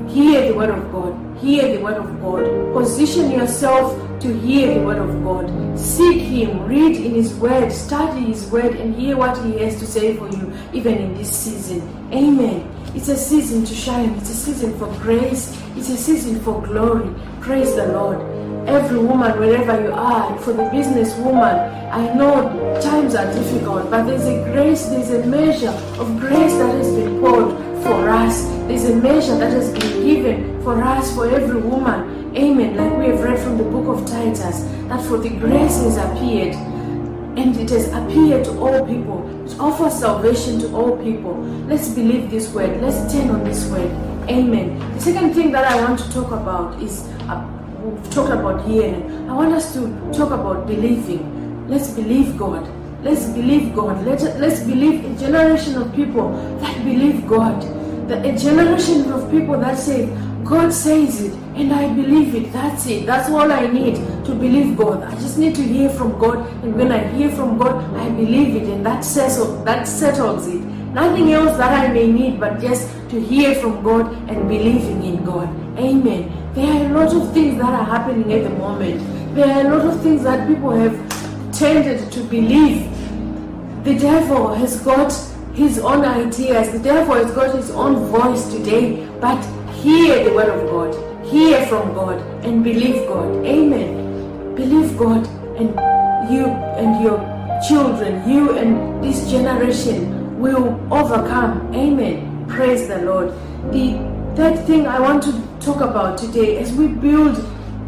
hear the word of God. Hear the word of God. Position yourself to hear the word of God. Seek him, read in his word, study his word, and hear what he has to say for you, even in this season. Amen. It's a season to shine. It's a season for grace. It's a season for glory. Praise the Lord. Every woman, wherever you are, for the business woman, I know times are difficult, but there's a grace, there's a measure of grace that has been poured for us. There's a measure that has been given for us, for every woman. Amen. Like we have read from the book of Titus, that for the grace has appeared and it has appeared to all people. It offers salvation to all people. Let's believe this word. Let's turn on this word. Amen. The second thing that I want to talk about is uh, we've talked about hearing. I want us to talk about believing. Let's believe God. Let's believe God. Let, let's believe a generation of people that believe God. The, a generation of people that say, God says it and I believe it. That's it. That's all I need to believe God. I just need to hear from God, and when I hear from God, I believe it, and that settles that settles it. Nothing else that I may need but just to hear from God and believing in God. Amen. There are a lot of things that are happening at the moment. There are a lot of things that people have tended to believe. The devil has got his own ideas. The devil has got his own voice today. But hear the word of God hear from God and believe God. Amen. Believe God and you and your children, you and this generation will overcome. Amen. Praise the Lord. The third thing I want to talk about today as we build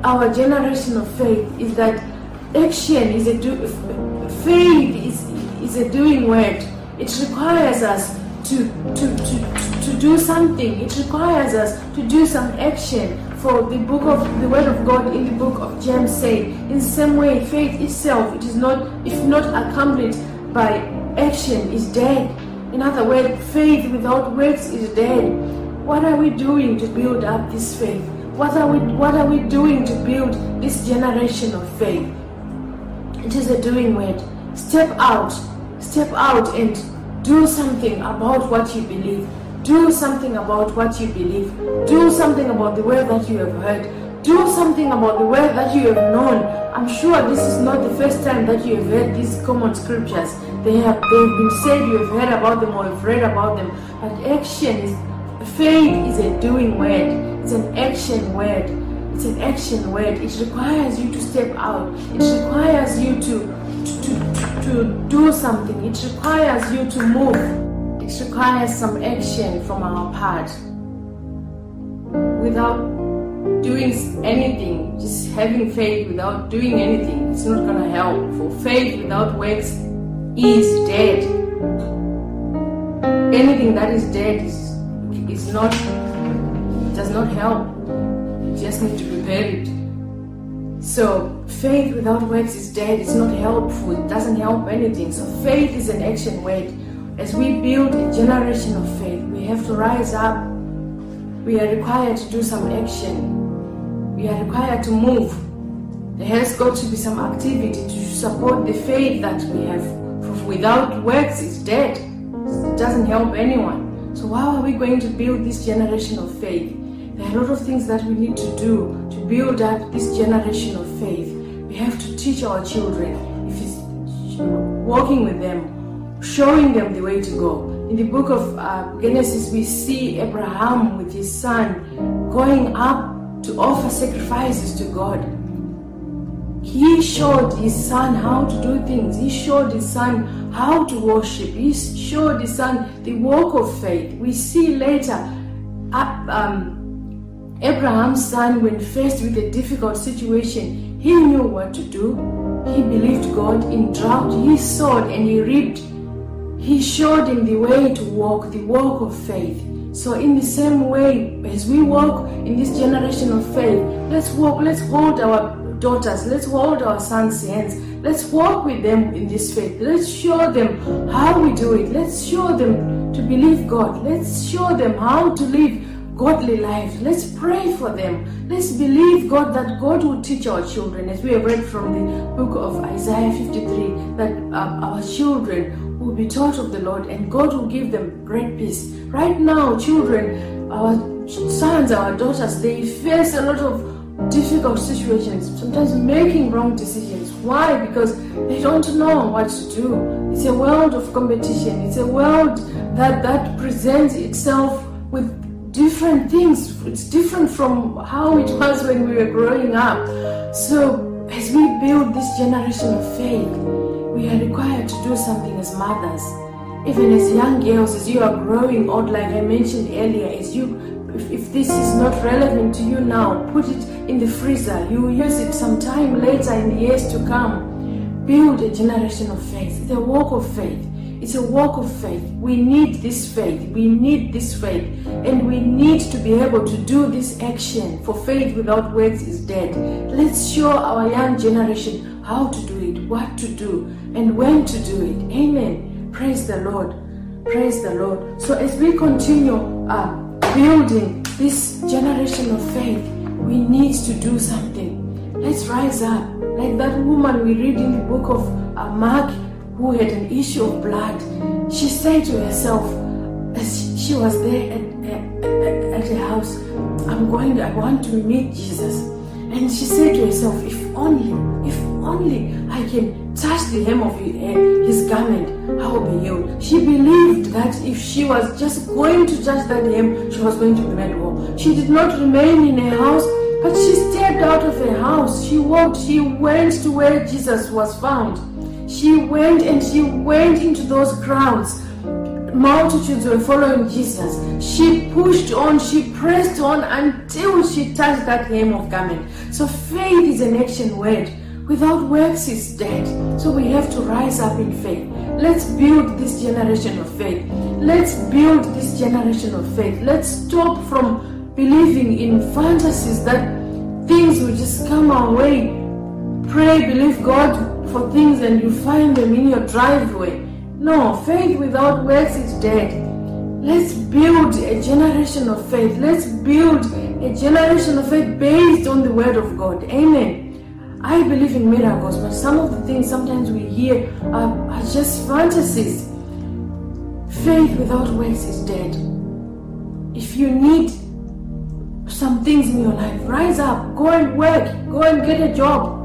our generation of faith is that action is a do, faith is, is a doing word. It requires us to, to, to, to do something. It requires us to do some action for the book of the word of God in the book of James say, in the same way, faith itself, it is not, if not accompanied by action, is dead. In other words, faith without works is dead. What are we doing to build up this faith? What are we what are we doing to build this generation of faith? It is a doing word. Step out, step out and do something about what you believe. Do something about what you believe. Do something about the word that you have heard. Do something about the word that you have known. I'm sure this is not the first time that you have heard these common scriptures. They have they've been said, you have heard about them or you've read about them. But action is faith is a doing word. It's an action word. It's an action word. It requires you to step out. It requires you to to, to, to do something. It requires you to move. It requires some action from our part. Without doing anything, just having faith without doing anything, it's not going to help. For faith without works is dead. Anything that is dead is, is not, does not help. You just need to be buried. So faith without works is dead. It's not helpful. It doesn't help anything. So faith is an action word as we build a generation of faith, we have to rise up. We are required to do some action. We are required to move. There has got to be some activity to support the faith that we have. For without works, it's dead. It doesn't help anyone. So, how are we going to build this generation of faith? There are a lot of things that we need to do to build up this generation of faith. We have to teach our children, if it's walking with them, showing them the way to go. In the book of uh, Genesis, we see Abraham with his son going up to offer sacrifices to God. He showed his son how to do things. He showed his son how to worship. He showed his son the walk of faith. We see later um, Abraham's son, when faced with a difficult situation, he knew what to do. He believed God in drought. He sowed and he reaped. He showed him the way to walk, the walk of faith. So, in the same way, as we walk in this generation of faith, let's walk, let's hold our daughters, let's hold our sons' hands. Let's walk with them in this faith. Let's show them how we do it. Let's show them to believe God. Let's show them how to live godly lives. Let's pray for them. Let's believe God that God will teach our children, as we have read from the book of Isaiah 53, that uh, our children will be taught of the Lord and God will give them great peace. Right now, children, our sons, our daughters, they face a lot of difficult situations, sometimes making wrong decisions. Why? Because they don't know what to do. It's a world of competition. It's a world that, that presents itself with different things. It's different from how it was when we were growing up. So as we build this generation of faith, we are required to do something as mothers. Even as young girls, as you are growing old, like I mentioned earlier, as you if, if this is not relevant to you now, put it in the freezer. You will use it sometime later in the years to come. Build a generation of faith. It's a walk of faith. It's a walk of faith. We need this faith. We need this faith. And we need to be able to do this action. For faith without works is dead. Let's show our young generation how to do it, what to do, and when to do it. Amen. Praise the Lord. Praise the Lord. So as we continue uh, building this generation of faith, we need to do something. Let's rise up. Like that woman we read in the book of uh, Mark who had an issue of blood. She said to herself, as she was there at, at, at the house, I'm going, I want to meet Jesus. And she said to herself, if only, if only I can touch the hem of eh, his garment, I will be healed. She believed that if she was just going to touch that hem, she was going to be made whole. She did not remain in her house, but she stepped out of her house. She walked, she went to where Jesus was found. She went and she went into those crowds. Multitudes were following Jesus. She pushed on, she pressed on until she touched that hem of garment. So faith is an action word. Without works is dead. So we have to rise up in faith. Let's build this generation of faith. Let's build this generation of faith. Let's stop from believing in fantasies that things will just come our way. Pray, believe God for things and you find them in your driveway. No, faith without works is dead. Let's build a generation of faith. Let's build a generation of faith based on the word of God. Amen. I believe in miracles, but some of the things sometimes we hear are, are just fantasies. Faith without works is dead. If you need some things in your life, rise up, go and work, go and get a job.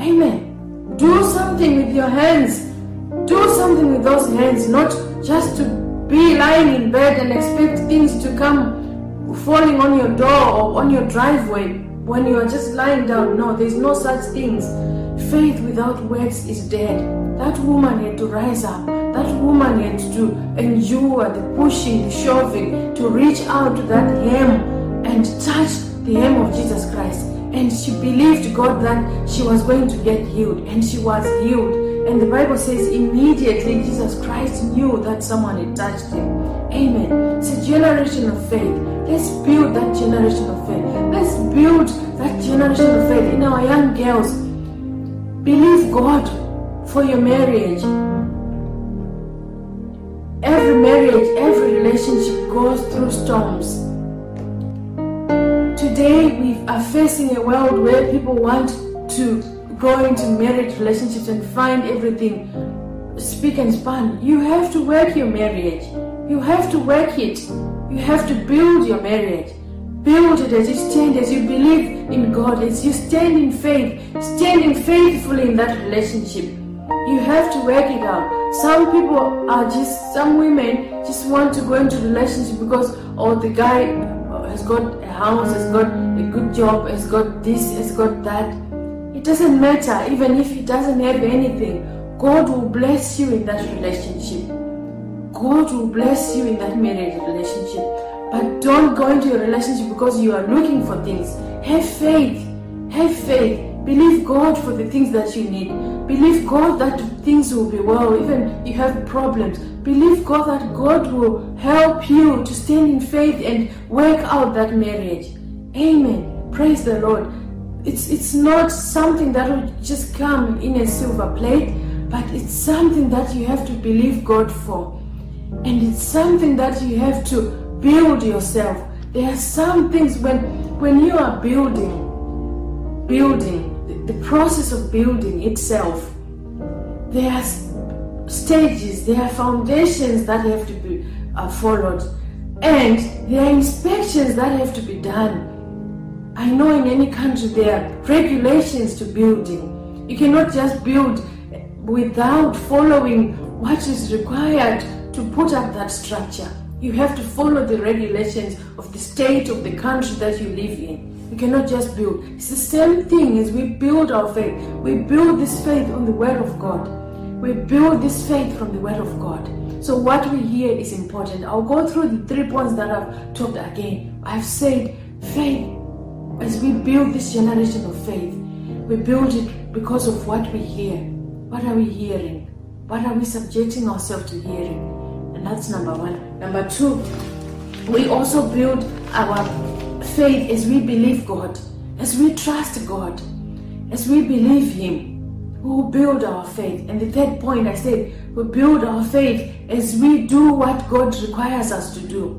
Amen. Do something with your hands. Do something with those hands, not just to be lying in bed and expect things to come falling on your door or on your driveway when you are just lying down. No, there's no such things. Faith without works is dead. That woman had to rise up. That woman had to endure the pushing, the shoving, to reach out to that hem and touch the hem of Jesus Christ. And she believed God that she was going to get healed, and she was healed. And the Bible says immediately Jesus Christ knew that someone had touched him. Amen. It's a generation of faith. Let's build that generation of faith. Let's build that generation of faith in our young girls. Believe God for your marriage. every marriage, every relationship goes through storms. Today we are facing a world where people want to go into marriage relationships and find everything speak and span. You have to work your marriage. You have to work it. You have to build your marriage. Build it as you stand, as you believe in God, as you stand in faith, standing faithfully in that relationship. You have to work it out. Some people are just, some women just want to go into relationship because, oh, the guy has got a house, has got a good job, has got this, has got that. It doesn't matter, even if he doesn't have anything. God will bless you in that relationship. God will bless you in that marriage relationship. But don't go into a relationship because you are looking for things. Have faith. Have faith. Believe God for the things that you need. Believe God that things will be well, even you have problems. Believe God that God will help you to stand in faith and work out that marriage. Amen. Praise the Lord. It's it's not something that will just come in a silver plate, but it's something that you have to believe God for. And it's something that you have to build yourself. There are some things when when you are building, building, the, the process of building itself, there are stages, there are foundations that have to be uh, followed, and there are inspections that have to be done. I know in any country there are regulations to building. You cannot just build without following what is required to put up that structure. You have to follow the regulations of the state of the country that you live in. You cannot just build. It's the same thing as we build our faith. We build this faith on the Word of God. We build this faith from the Word of God. So what we hear is important. I'll go through the three points that I've talked again. I've said faith as we build this generation of faith. We build it because of what we hear. What are we hearing? What are we subjecting ourselves to hearing? And that's number one. Number two, we also build our faith as we believe God, as we trust God, as we believe Him. We will build our faith. And the third point I said, we build our faith as we do what God requires us to do.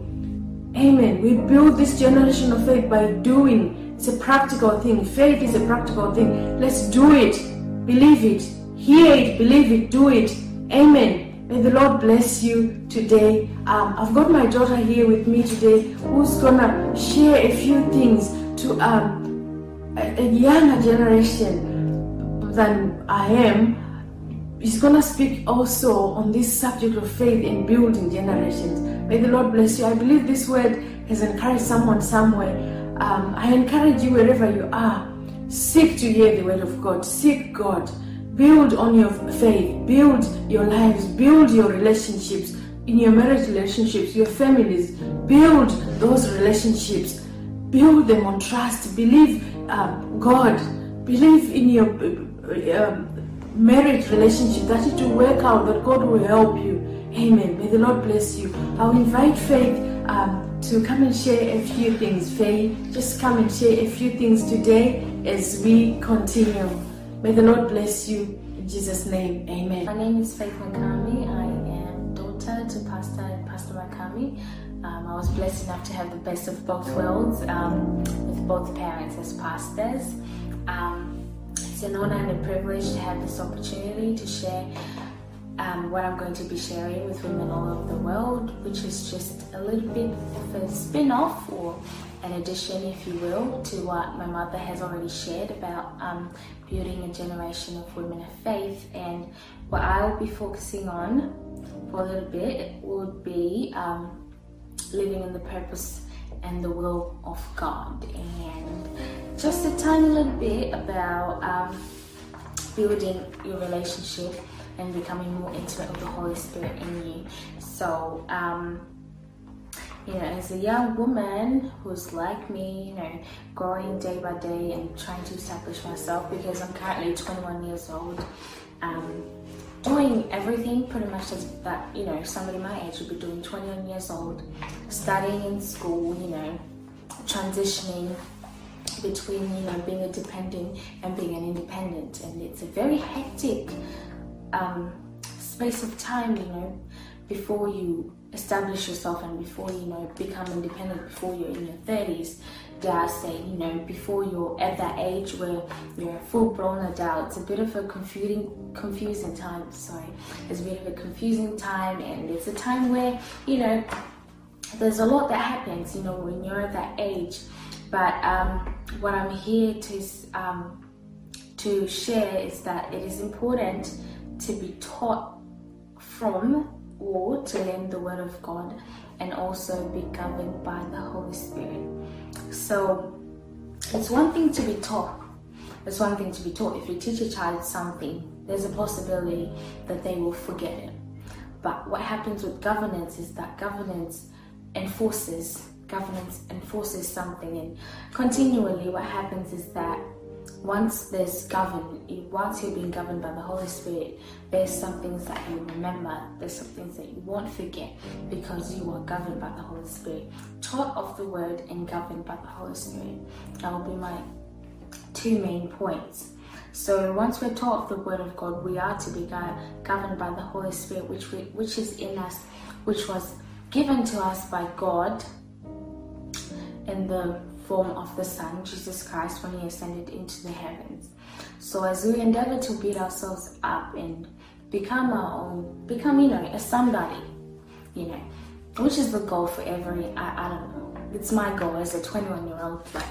Amen. We build this generation of faith by doing. It's a practical thing. Faith is a practical thing. Let's do it. Believe it. Hear it. Believe it. Do it. Amen. May the Lord bless you today. Um, I've got my daughter here with me today who's gonna share a few things to um, a, a younger generation than I am. He's gonna speak also on this subject of faith in building generations. May the Lord bless you. I believe this word has encouraged someone somewhere. Um, I encourage you wherever you are. Seek to hear the word of God. Seek God. Build on your faith. Build your lives. Build your relationships. In your marriage relationships, your families. Build those relationships. Build them on trust. Believe uh, God. Believe in your uh, marriage relationship that it will work out, that God will help you. Amen. May the Lord bless you. I'll invite Faith um, to come and share a few things. Faith, just come and share a few things today as we continue. May the Lord bless you in Jesus' name. Amen. My name is Faith Makami. I am daughter to Pastor and Pastor Makami. Um, I was blessed enough to have the best of both worlds um, with both parents as pastors. Um, it's an honor and a privilege to have this opportunity to share um, what I'm going to be sharing with women all over the world, which is just a little bit of a spin off or an addition, if you will, to what my mother has already shared about um, building a generation of women of faith. And what I will be focusing on for a little bit would be um, living in the purpose and the will of God. And just a tiny little bit about um, building your relationship and becoming more intimate with the Holy Spirit in you. So, um, you know, as a young woman who's like me, you know, growing day by day and trying to establish myself because I'm currently 21 years old, um, doing everything pretty much that, you know, somebody my age would be doing 21 years old, studying in school, you know, transitioning between, you know, being a dependent and being an independent. And it's a very hectic um, space of time, you know, before you establish yourself and before you know become independent before you're in your 30s dare I say you know before you're at that age where you're a full-blown adult. It's a bit of a confusing confusing time sorry. It's a bit of a confusing time and it's a time where you know there's a lot that happens you know when you're at that age. But um, what I'm here to um, to share is that it is important to be taught from or to learn the Word of God and also be governed by the Holy Spirit. So it's one thing to be taught. It's one thing to be taught. If you teach a child something, there's a possibility that they will forget it. But what happens with governance is that governance enforces governance enforces something and continually what happens is that once there's governed, once you're being governed by the Holy Spirit, there's some things that you remember, there's some things that you won't forget because you are governed by the Holy Spirit. Taught of the Word and governed by the Holy Spirit. That will be my two main points. So once we're taught of the Word of God, we are to be governed by the Holy Spirit, which we, which is in us, which was given to us by God in the form of the Son, Jesus Christ, when He ascended into the heavens. So as we endeavor to build ourselves up and become our own, become, you know, a somebody, you know, which is the goal for every, I, I don't know, it's my goal as a 21 year old, but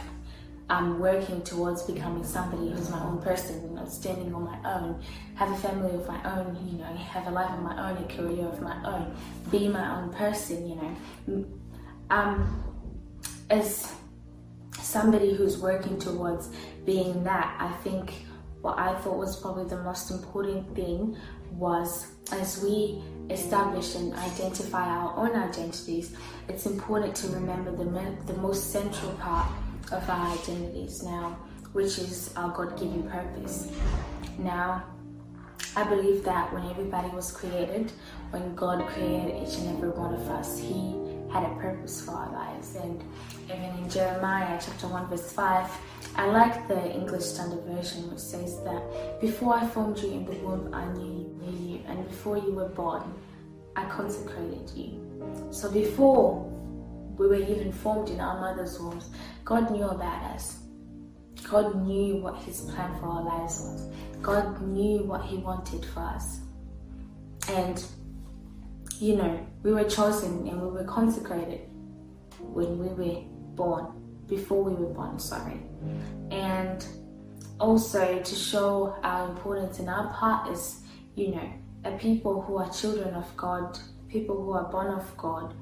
I'm working towards becoming somebody who's my own person, you know, standing on my own, have a family of my own, you know, have a life of my own, a career of my own, be my own person, you know. Um, as somebody who's working towards being that, I think what I thought was probably the most important thing was as we establish and identify our own identities, it's important to remember the, the most central part of our identities now, which is our God given purpose. Now, I believe that when everybody was created, when God created each and every one of us, He had a purpose for our lives. And even in Jeremiah chapter 1, verse 5, I like the English Standard Version, which says that before I formed you in the womb, I knew you, and before you were born, I consecrated you. So before we were even formed in our mother's wombs, God knew about us. God knew what His plan for our lives was. God knew what He wanted for us. And you know, we were chosen and we were consecrated when we were born, before we were born, sorry. And also to show our importance in our part is, you know, a people who are children of God, people who are born of God.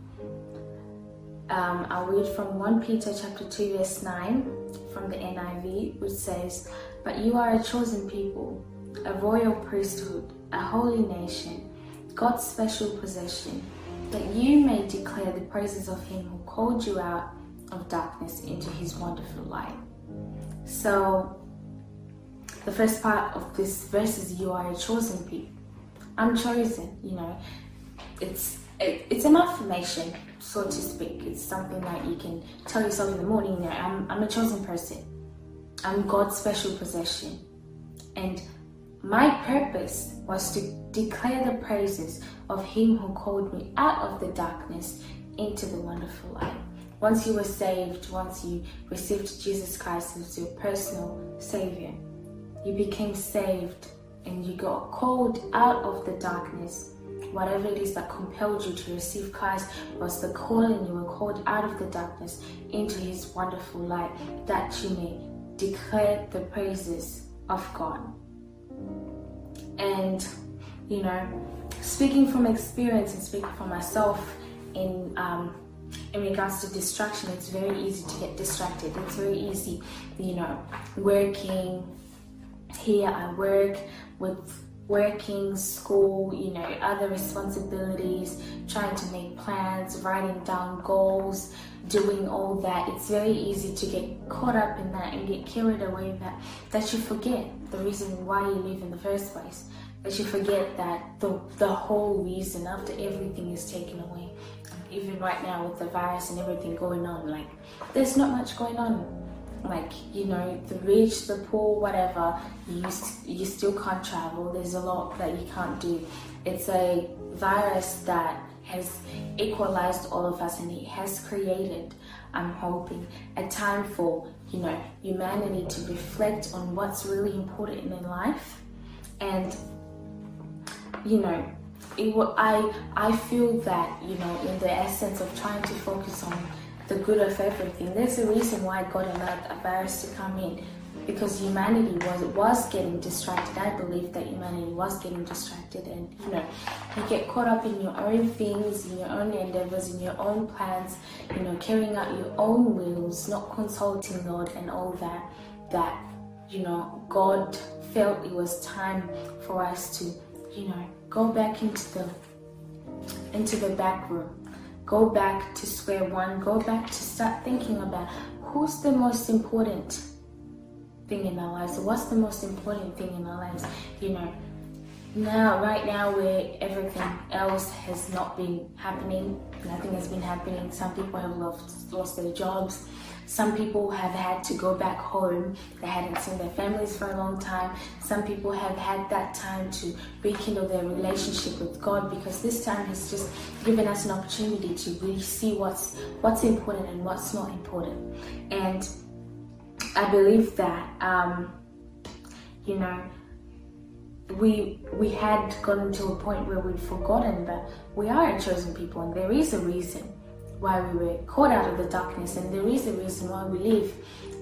Um, I'll read from 1 Peter chapter 2 verse 9 from the NIV which says, But you are a chosen people, a royal priesthood, a holy nation, God's special possession, that you may declare the praises of Him who called you out of darkness into His wonderful light. So, the first part of this verse is you are a chosen people. I'm chosen, you know. It's it, it's an affirmation, so to speak. It's something that you can tell yourself in the morning. You know, I'm, I'm a chosen person. I'm God's special possession. And my purpose was to declare the praises of Him who called me out of the darkness into the wonderful light. Once you were saved, once you received Jesus Christ as your personal Savior, you became saved and you got called out of the darkness. Whatever it is that compelled you to receive Christ was the calling. You were called out of the darkness into His wonderful light that you may declare the praises of God. And, you know, speaking from experience and speaking for myself in um, in regards to distraction, it's very easy to get distracted. It's very easy, you know, working here, I work with working, school, you know, other responsibilities, trying to make plans, writing down goals, doing all that. It's very easy to get caught up in that and get carried away that that you forget the reason why you live in the first place. That you forget that the the whole reason after everything is taken away. Even right now with the virus and everything going on, like there's not much going on. Like you know the rich the poor whatever you you still can't travel. There's a lot that you can't do. It's a virus that has equalized all of us and it has created, I'm hoping, a time for, you know, humanity to reflect on what's really important in life. And, you know, it will, I, I feel that, you know, in the essence of trying to focus on the good of everything, there's a reason why God allowed a virus to come in because humanity was was getting distracted. I believe that humanity was getting distracted, and you know, you get caught up in your own things, in your own endeavors, in your own plans, you know, carrying out your own wills, not consulting God and all that. That you know, God felt it was time for us to, you know, go back into the into the back room. Go back to square one. Go back to start thinking about who's the most important thing in our lives. What's the most important thing in our lives? You know, now, right now, where everything else has not been happening, nothing has been happening. Some people have lost, lost their jobs. Some people have had to go back home. They hadn't seen their families for a long time. Some people have had that time to rekindle their relationship with God because this time has just given us an opportunity to really see what's what's important and what's not important. And I believe that um, you know we we had gotten to a point where we'd forgotten that we are a chosen people and there is a reason why we were called out of the darkness and there is a reason why we live.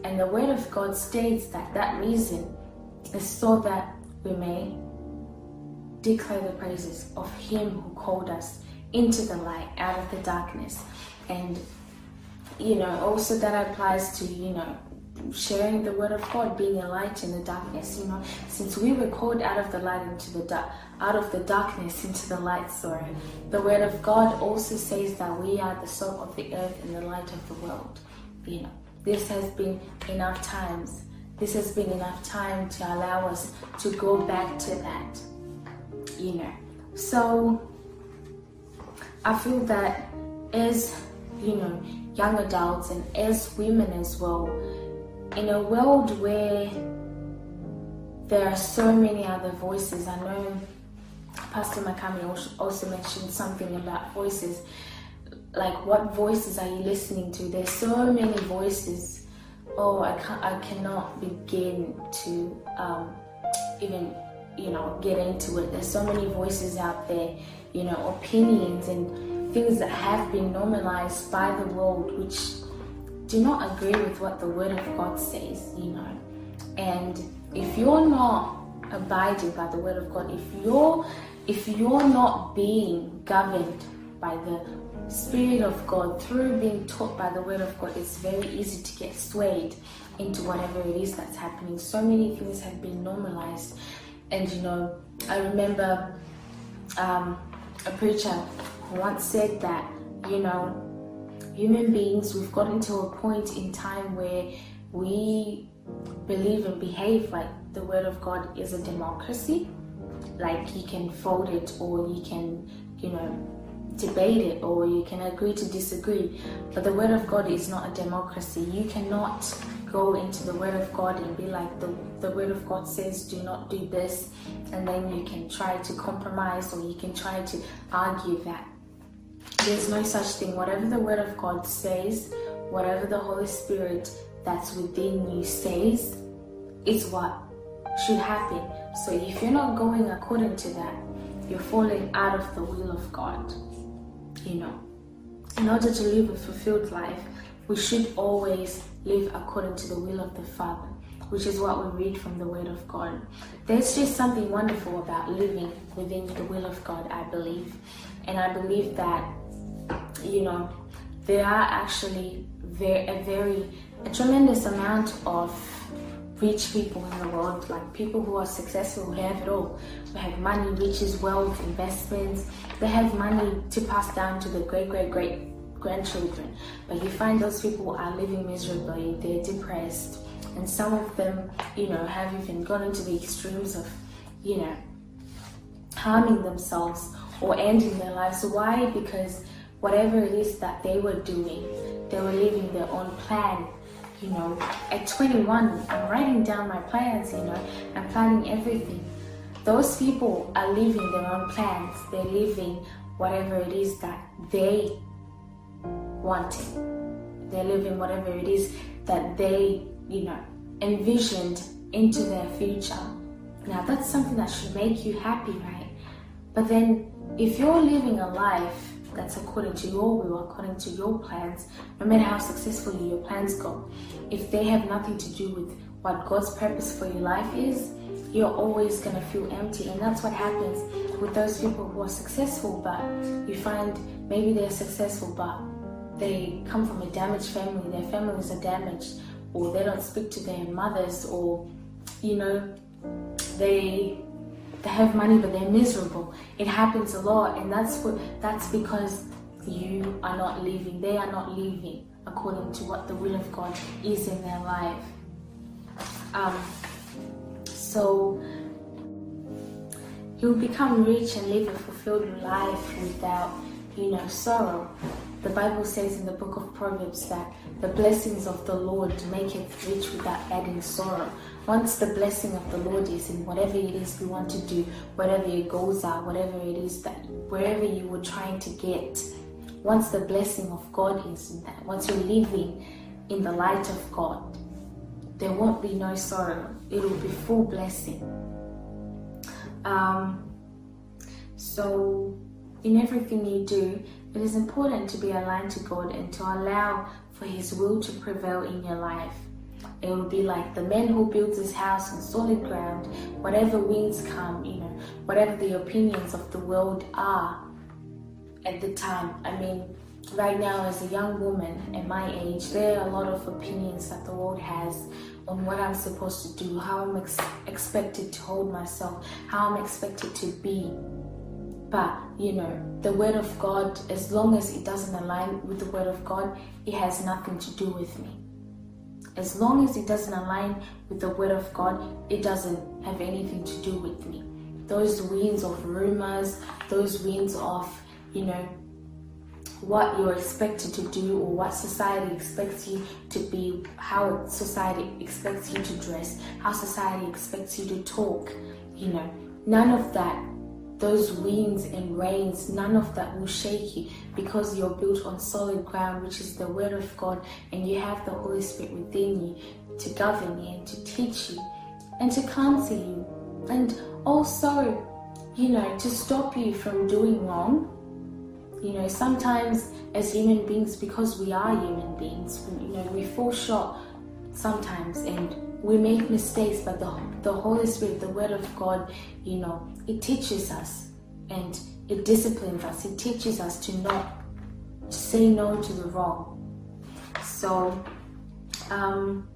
And the word of God states that that reason is so that we may declare the praises of him who called us into the light out of the darkness. And you know also that applies to you know sharing the word of God, being a light in the darkness. You know, since we were called out of the light into the dark, out of the darkness into the light. Sorry, the word of God also says that we are the salt of the earth and the light of the world. You know, this has been enough times. This has been enough time to allow us to go back to that. You know, so I feel that as you know young adults and as women as well in a world where there are so many other voices, I know Pastor Makami also mentioned something about voices. Like, what voices are you listening to? There's so many voices. Oh, I can't, I cannot begin to um, even, you know, get into it. There's so many voices out there, you know, opinions and things that have been normalized by the world, which do not agree with what the Word of God says, you know. And if you're not abiding by the Word of God, if you're if you're not being governed by the Spirit of God through being taught by the Word of God, it's very easy to get swayed into whatever it is that's happening. So many things have been normalized, and you know, I remember um, a preacher once said that you know human beings, we've gotten to a point in time where we believe and behave like the Word of God is a democracy. Like you can fold it or you can, you know, debate it or you can agree to disagree. But the Word of God is not a democracy. You cannot go into the Word of God and be like, the, the Word of God says, do not do this. And then you can try to compromise or you can try to argue that there's no such thing. Whatever the Word of God says, whatever the Holy Spirit that's within you says, is what should happen. So if you're not going according to that, you're falling out of the will of God. You know, in order to live a fulfilled life, we should always live according to the will of the Father, which is what we read from the Word of God. There's just something wonderful about living within the will of God, I believe. And I believe that you know, there are actually very, a very, a tremendous amount of rich people in the world, like people who are successful, who have it all, who have money, riches, wealth, investments. They have money to pass down to the great, great, great grandchildren. But you find those people are living miserably, they're depressed, and some of them, you know, have even gone into the extremes of, you know, harming themselves or ending their lives. Why? Because whatever it is that they were doing, they were living their own plan. You know, at 21, I'm writing down my plans, you know, I'm planning everything. Those people are living their own plans. They're living whatever it is that they wanted. They're living whatever it is that they, you know, envisioned into their future. Now, that's something that should make you happy, right? But then, if you're living a life that's according to your will, according to your plans, no matter how successfully your plans go, if they have nothing to do with what God's purpose for your life is, you're always going to feel empty. And that's what happens with those people who are successful, but you find maybe they're successful, but they come from a damaged family, their families are damaged, or they don't speak to their mothers, or you know, they they have money but they're miserable. It happens a lot, and that's what that's because you are not living. They are not living according to what the will of God is in their life. Um, so you'll become rich and live a fulfilled life without, you know, sorrow. The Bible says in the book of Proverbs that the blessings of the Lord make it rich without adding sorrow. Once the blessing of the Lord is in whatever it is we want to do, whatever your goals are, whatever it is that wherever you were trying to get, once the blessing of God is in that, once you're living in the light of God, there won't be no sorrow. It will be full blessing. Um, so, in everything you do, it is important to be aligned to God and to allow for His will to prevail in your life. It will be like the man who builds his house on solid ground, whatever winds come, you know, whatever the opinions of the world are at the time. I mean, right now, as a young woman at my age, there are a lot of opinions that the world has on what I'm supposed to do, how I'm ex- expected to hold myself, how I'm expected to be. But, you know, the Word of God, as long as it doesn't align with the Word of God, it has nothing to do with me. As long as it doesn't align with the Word of God, it doesn't have anything to do with me. Those winds of rumors, those winds of, you know, what you're expected to do or what society expects you to be, how society expects you to dress, how society expects you to talk, you know, none of that those winds and rains, none of that will shake you because you're built on solid ground, which is the Word of God, and you have the Holy Spirit within you to govern you and to teach you and to counsel you, and also, you know, to stop you from doing wrong. You know, sometimes as human beings, because we are human beings, you know, we fall short sometimes and we make mistakes, but the, the Holy Spirit, the Word of God, you know, it teaches us and it disciplines us. It teaches us to not say no to the wrong. So, um,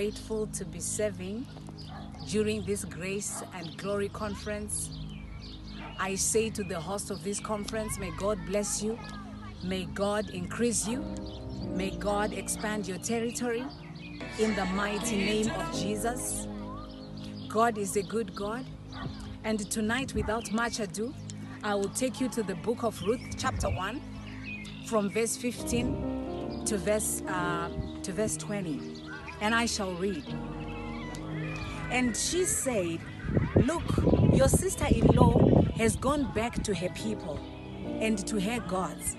grateful to be serving during this Grace and Glory Conference. I say to the host of this conference, may God bless you, may God increase you, may God expand your territory in the mighty name of Jesus. God is a good God. And tonight, without much ado, I will take you to the book of Ruth, chapter 1, from verse 15 to verse, uh, to verse 20 and I shall read. And she said, Look, your sister in law has gone back to her people and to her gods.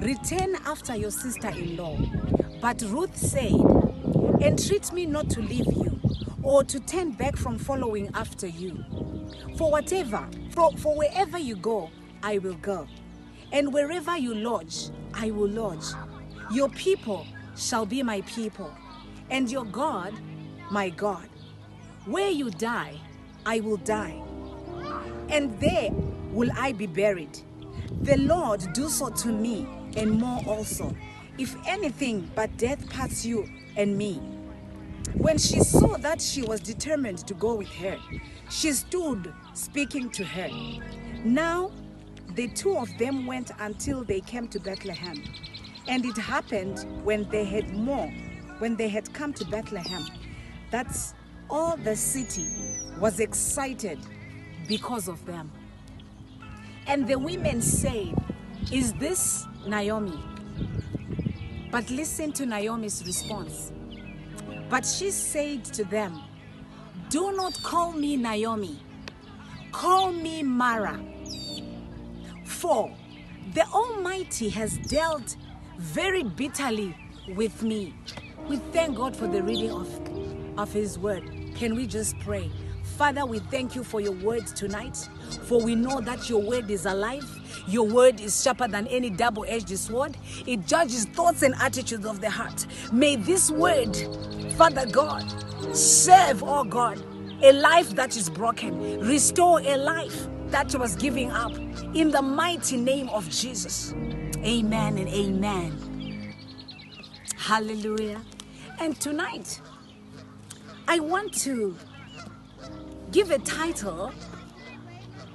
Return after your sister in law. But Ruth said, Entreat me not to leave you or to turn back from following after you. For whatever, for, for wherever you go, I will go. And wherever you lodge, I will lodge. Your people shall be my people, and your God, my God. Where you die, I will die, and there will I be buried. The Lord do so to me, and more also, if anything but death parts you and me. When she saw that she was determined to go with her, she stood speaking to her. Now the two of them went until they came to Bethlehem. And it happened when they had more, when they had come to Bethlehem, that all the city was excited because of them. And the women said, Is this Naomi? But listen to Naomi's response. But she said to them, Do not call me Naomi, call me Mara. For the Almighty has dealt very bitterly with me. We thank God for the reading of, of His word. Can we just pray? Father, we thank you for your words tonight, for we know that your word is alive. Your word is sharper than any double edged sword. It judges thoughts and attitudes of the heart. May this word, Father God, serve, oh God, a life that is broken, restore a life that was giving up. In the mighty name of Jesus. Amen and amen. Hallelujah. And tonight, I want to give a title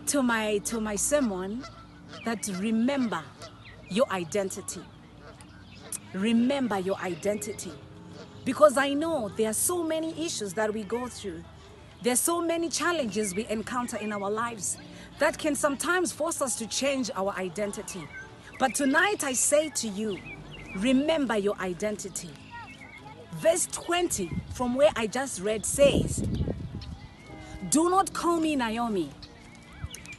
to my to my sermon that remember your identity. Remember your identity. Because I know there are so many issues that we go through. There are so many challenges we encounter in our lives that can sometimes force us to change our identity. But tonight I say to you, remember your identity. Verse 20 from where I just read says, Do not call me Naomi,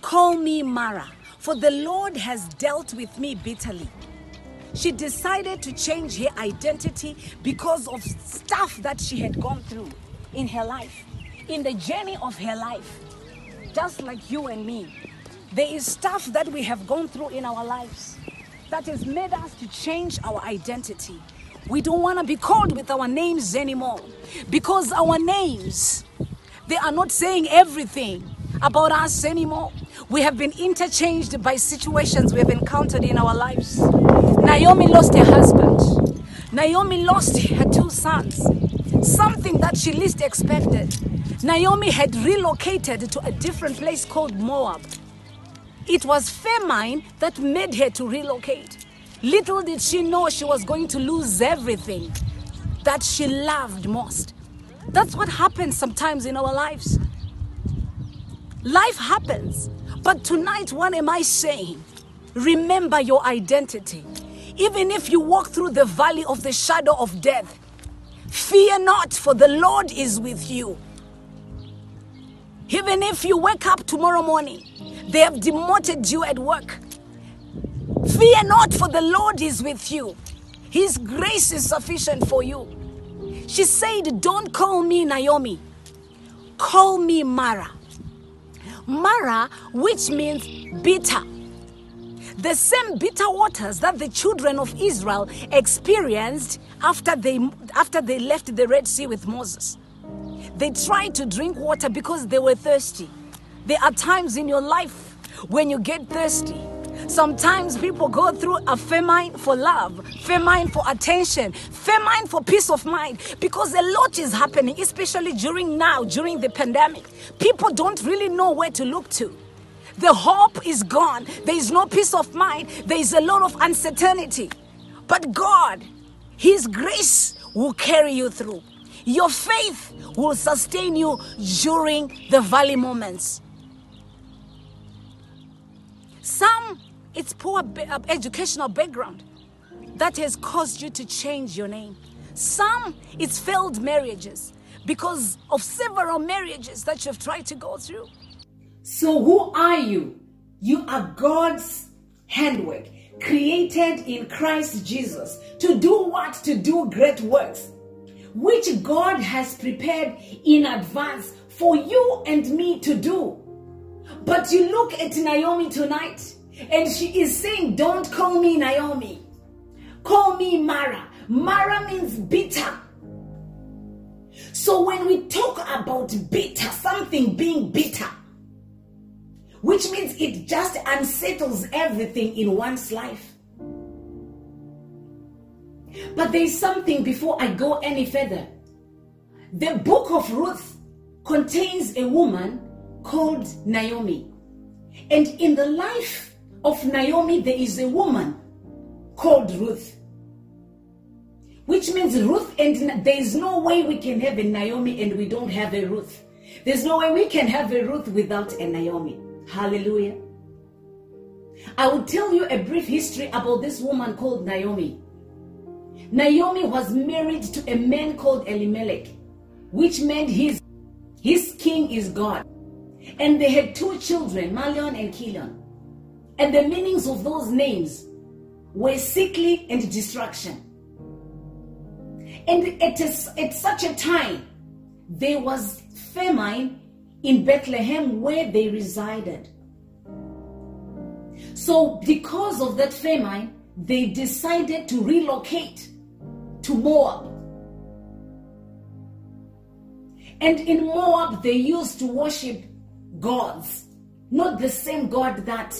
call me Mara, for the Lord has dealt with me bitterly. She decided to change her identity because of stuff that she had gone through in her life, in the journey of her life just like you and me. There is stuff that we have gone through in our lives that has made us to change our identity. We don't want to be called with our names anymore because our names, they are not saying everything about us anymore. We have been interchanged by situations we have encountered in our lives. Naomi lost her husband. Naomi lost her two sons. Something that she least expected. Naomi had relocated to a different place called Moab. It was famine that made her to relocate. Little did she know she was going to lose everything that she loved most. That's what happens sometimes in our lives. Life happens. But tonight, what am I saying? Remember your identity. Even if you walk through the valley of the shadow of death, fear not, for the Lord is with you. Even if you wake up tomorrow morning, they have demoted you at work. Fear not, for the Lord is with you. His grace is sufficient for you. She said, Don't call me Naomi, call me Mara. Mara, which means bitter. The same bitter waters that the children of Israel experienced after they, after they left the Red Sea with Moses. They tried to drink water because they were thirsty. There are times in your life when you get thirsty. Sometimes people go through a famine for love, famine for attention, famine for peace of mind because a lot is happening, especially during now, during the pandemic. People don't really know where to look to. The hope is gone. There is no peace of mind. There is a lot of uncertainty. But God, His grace will carry you through. Your faith will sustain you during the valley moments. Some, it's poor uh, educational background that has caused you to change your name. Some, it's failed marriages because of several marriages that you've tried to go through. So, who are you? You are God's handwork. created in Christ Jesus to do what? To do great works, which God has prepared in advance for you and me to do. But you look at Naomi tonight, and she is saying, Don't call me Naomi, call me Mara. Mara means bitter. So when we talk about bitter, something being bitter, which means it just unsettles everything in one's life. But there is something before I go any further. The book of Ruth contains a woman called Naomi. And in the life of Naomi, there is a woman called Ruth. Which means Ruth and there is no way we can have a Naomi and we don't have a Ruth. There's no way we can have a Ruth without a Naomi. Hallelujah. I will tell you a brief history about this woman called Naomi. Naomi was married to a man called Elimelech, which meant his, his king is God. And they had two children, Malion and Chilion. And the meanings of those names were sickly and destruction. And at, a, at such a time, there was famine in Bethlehem where they resided. So, because of that famine, they decided to relocate to Moab. And in Moab, they used to worship gods, not the same God that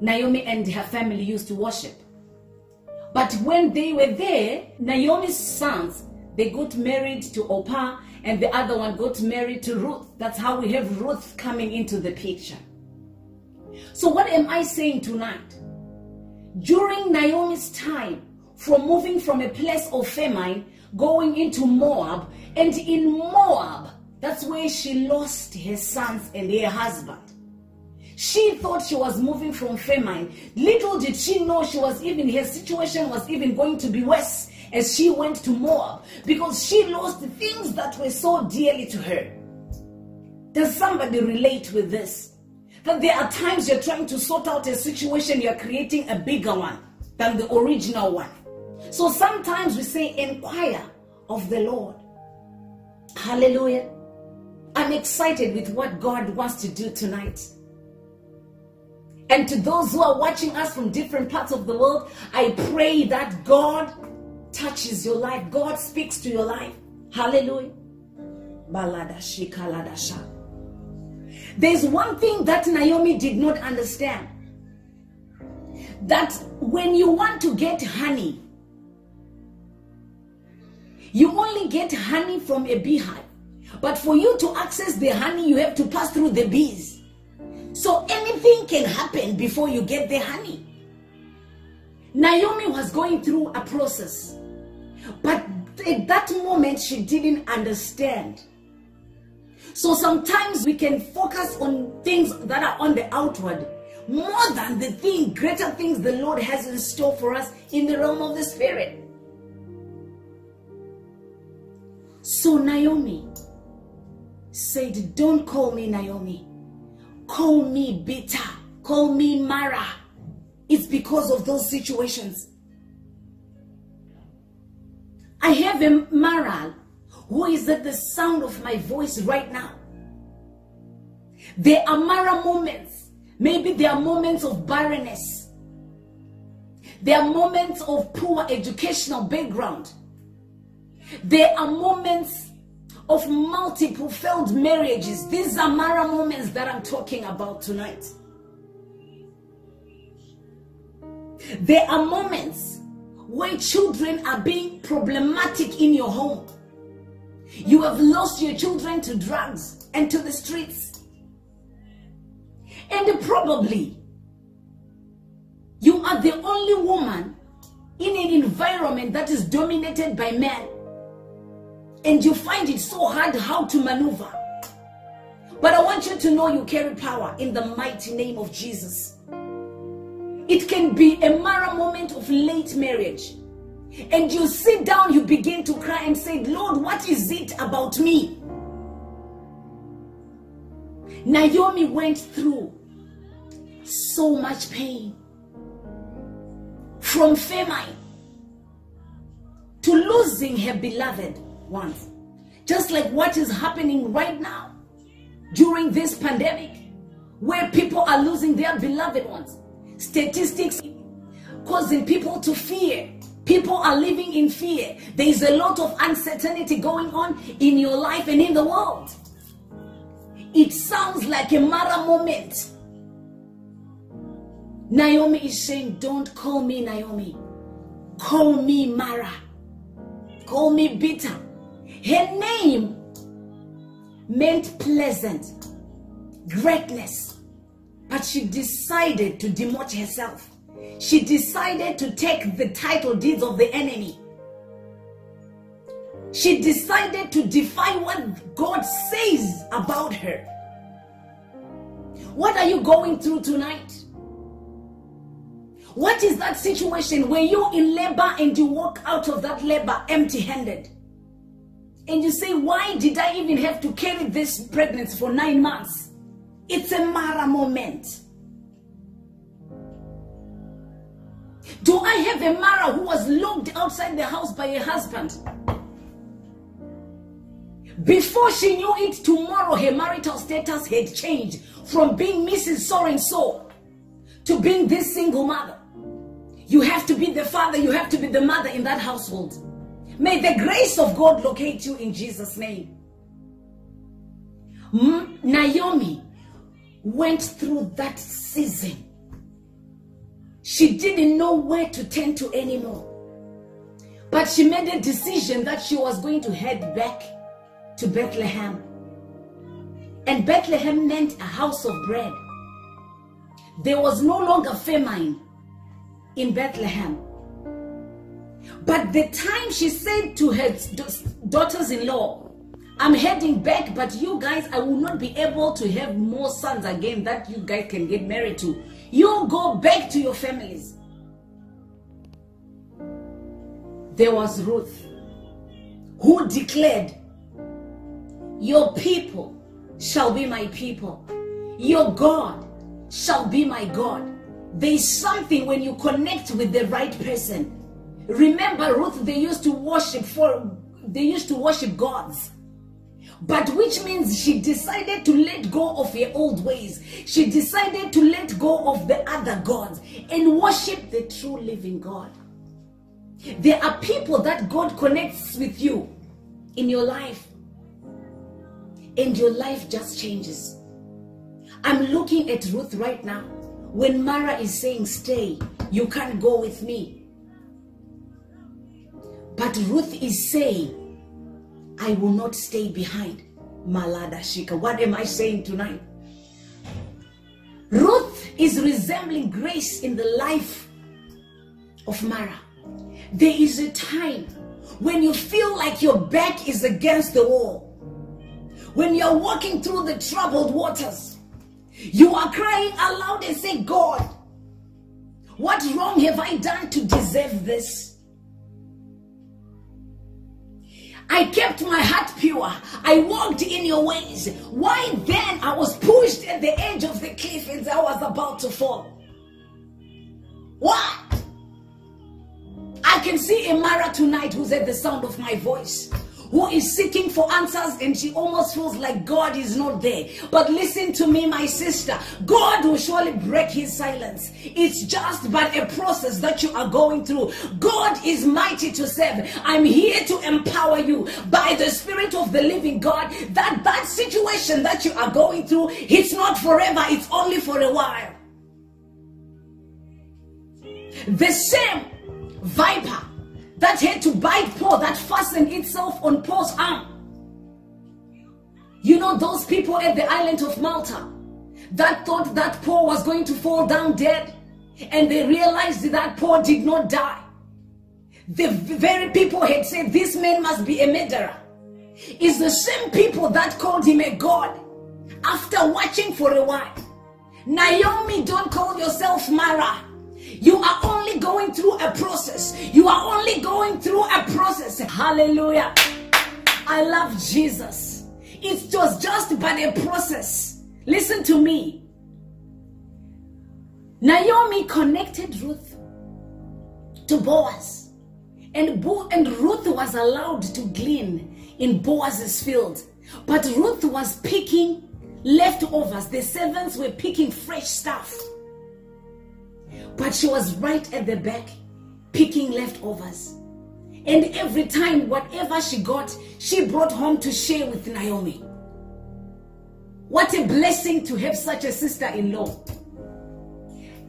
Naomi and her family used to worship. But when they were there, Naomi's sons, they got married to Orpah and the other one got married to Ruth. That's how we have Ruth coming into the picture. So, what am I saying tonight? During Naomi's time, from moving from a place of famine, going into Moab, and in Moab, that's where she lost her sons and her husband. She thought she was moving from famine. Little did she know she was even, her situation was even going to be worse as she went to Moab because she lost the things that were so dearly to her. Does somebody relate with this? That there are times you're trying to sort out a situation, you're creating a bigger one than the original one. So sometimes we say, inquire of the Lord. Hallelujah. I'm excited with what God wants to do tonight. And to those who are watching us from different parts of the world, I pray that God touches your life. God speaks to your life. Hallelujah. There's one thing that Naomi did not understand. That when you want to get honey, you only get honey from a beehive. But for you to access the honey, you have to pass through the bees. So anything can happen before you get the honey. Naomi was going through a process. But at that moment, she didn't understand. So sometimes we can focus on things that are on the outward more than the thing, greater things the Lord has in store for us in the realm of the Spirit. So Naomi said, Don't call me Naomi. Call me bitter. Call me Mara. It's because of those situations. I have a Mara who is at the sound of my voice right now. There are Mara moments. Maybe there are moments of barrenness. There are moments of poor educational background. There are moments of multiple failed marriages. These are Mara moments that I'm talking about tonight. There are moments when children are being problematic in your home. You have lost your children to drugs and to the streets. And probably you are the only woman in an environment that is dominated by men and you find it so hard how to maneuver. But I want you to know you carry power in the mighty name of Jesus. It can be a Mara moment of late marriage. And you sit down, you begin to cry and say, Lord, what is it about me? Naomi went through so much pain. from famine to losing her beloved ones. Just like what is happening right now during this pandemic, where people are losing their beloved ones. Statistics causing people to fear. People are living in fear. There is a lot of uncertainty going on in your life and in the world. It sounds like a Mara moment. Naomi is saying, Don't call me Naomi. Call me Mara. Call me bitter. Her name meant pleasant, greatness. But she decided to demote herself. She decided to take the title deeds of the enemy. She decided to defy what God says about her. What are you going through tonight? What is that situation where you're in labor and you walk out of that labor empty handed? And you say, Why did I even have to carry this pregnancy for nine months? It's a Mara moment. Do I have a Mara who was locked outside the house by a husband? Before she knew it, tomorrow her marital status had changed from being Mrs. So and so to being this single mother. You have to be the father, you have to be the mother in that household. May the grace of God locate you in Jesus' name. Naomi went through that season. She didn't know where to turn to anymore. But she made a decision that she was going to head back to Bethlehem. And Bethlehem meant a house of bread. There was no longer famine in Bethlehem. But the time she said to her daughters in law, I'm heading back, but you guys, I will not be able to have more sons again that you guys can get married to. You go back to your families. There was Ruth who declared, Your people shall be my people, your God shall be my God. There is something when you connect with the right person. Remember, Ruth, they used to worship for they used to worship gods. But which means she decided to let go of her old ways. She decided to let go of the other gods and worship the true living God. There are people that God connects with you in your life, and your life just changes. I'm looking at Ruth right now. When Mara is saying, Stay, you can't go with me. But Ruth is saying, I will not stay behind. Malada Shika. What am I saying tonight? Ruth is resembling grace in the life of Mara. There is a time when you feel like your back is against the wall. When you're walking through the troubled waters, you are crying aloud and say, God, what wrong have I done to deserve this? I kept my heart pure. I walked in your ways. Why then I was pushed at the edge of the cliff and I was about to fall? What? I can see a Mara tonight who's at the sound of my voice who is seeking for answers and she almost feels like God is not there. But listen to me, my sister. God will surely break his silence. It's just but a process that you are going through. God is mighty to save. I'm here to empower you by the Spirit of the living God that that situation that you are going through, it's not forever, it's only for a while. The same viper that had to bite Paul, that fastened itself on Paul's arm. You know, those people at the island of Malta that thought that Paul was going to fall down dead, and they realized that Paul did not die. The very people had said, This man must be a murderer. Is the same people that called him a god after watching for a while. Naomi, don't call yourself Mara. You are only going through a process. You are only going through a process. Hallelujah. I love Jesus. It was just but a process. Listen to me. Naomi connected Ruth to Boaz. And, Bo- and Ruth was allowed to glean in Boaz's field. But Ruth was picking leftovers. The servants were picking fresh stuff. But she was right at the back picking leftovers. And every time, whatever she got, she brought home to share with Naomi. What a blessing to have such a sister in law.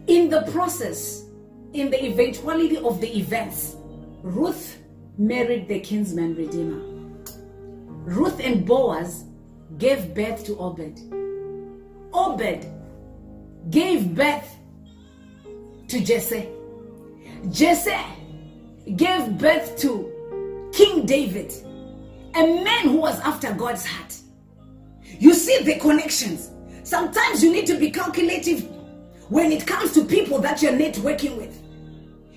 In the process, in the eventuality of the events, Ruth married the kinsman redeemer. Ruth and Boaz gave birth to Obed. Obed gave birth to Jesse. Jesse gave birth to King David, a man who was after God's heart. You see the connections. Sometimes you need to be calculative when it comes to people that you're networking with.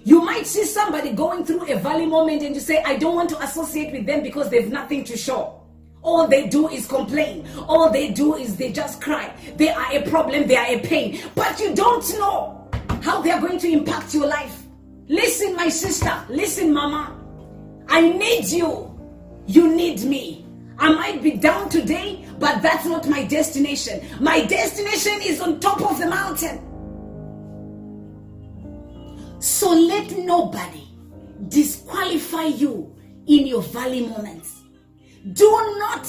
You might see somebody going through a valley moment and you say, I don't want to associate with them because they've nothing to show. All they do is complain. All they do is they just cry. They are a problem, they are a pain. But you don't know how they are going to impact your life. Listen, my sister. Listen, mama. I need you. You need me. I might be down today, but that's not my destination. My destination is on top of the mountain. So let nobody disqualify you in your valley moments. Do not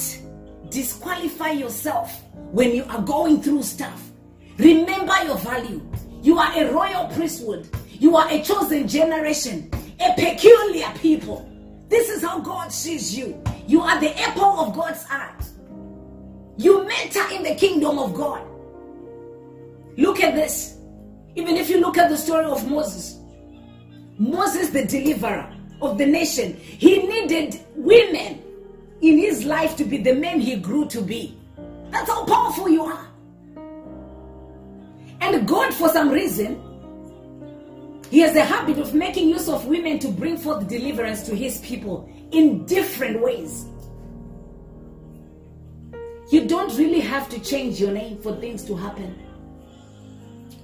disqualify yourself when you are going through stuff. Remember your value. You are a royal priesthood. You are a chosen generation, a peculiar people. This is how God sees you. You are the apple of God's eye. You matter in the kingdom of God. Look at this. Even if you look at the story of Moses, Moses, the deliverer of the nation, he needed women in his life to be the man he grew to be. That's how powerful you are. And God, for some reason, he has a habit of making use of women to bring forth deliverance to his people in different ways. You don't really have to change your name for things to happen.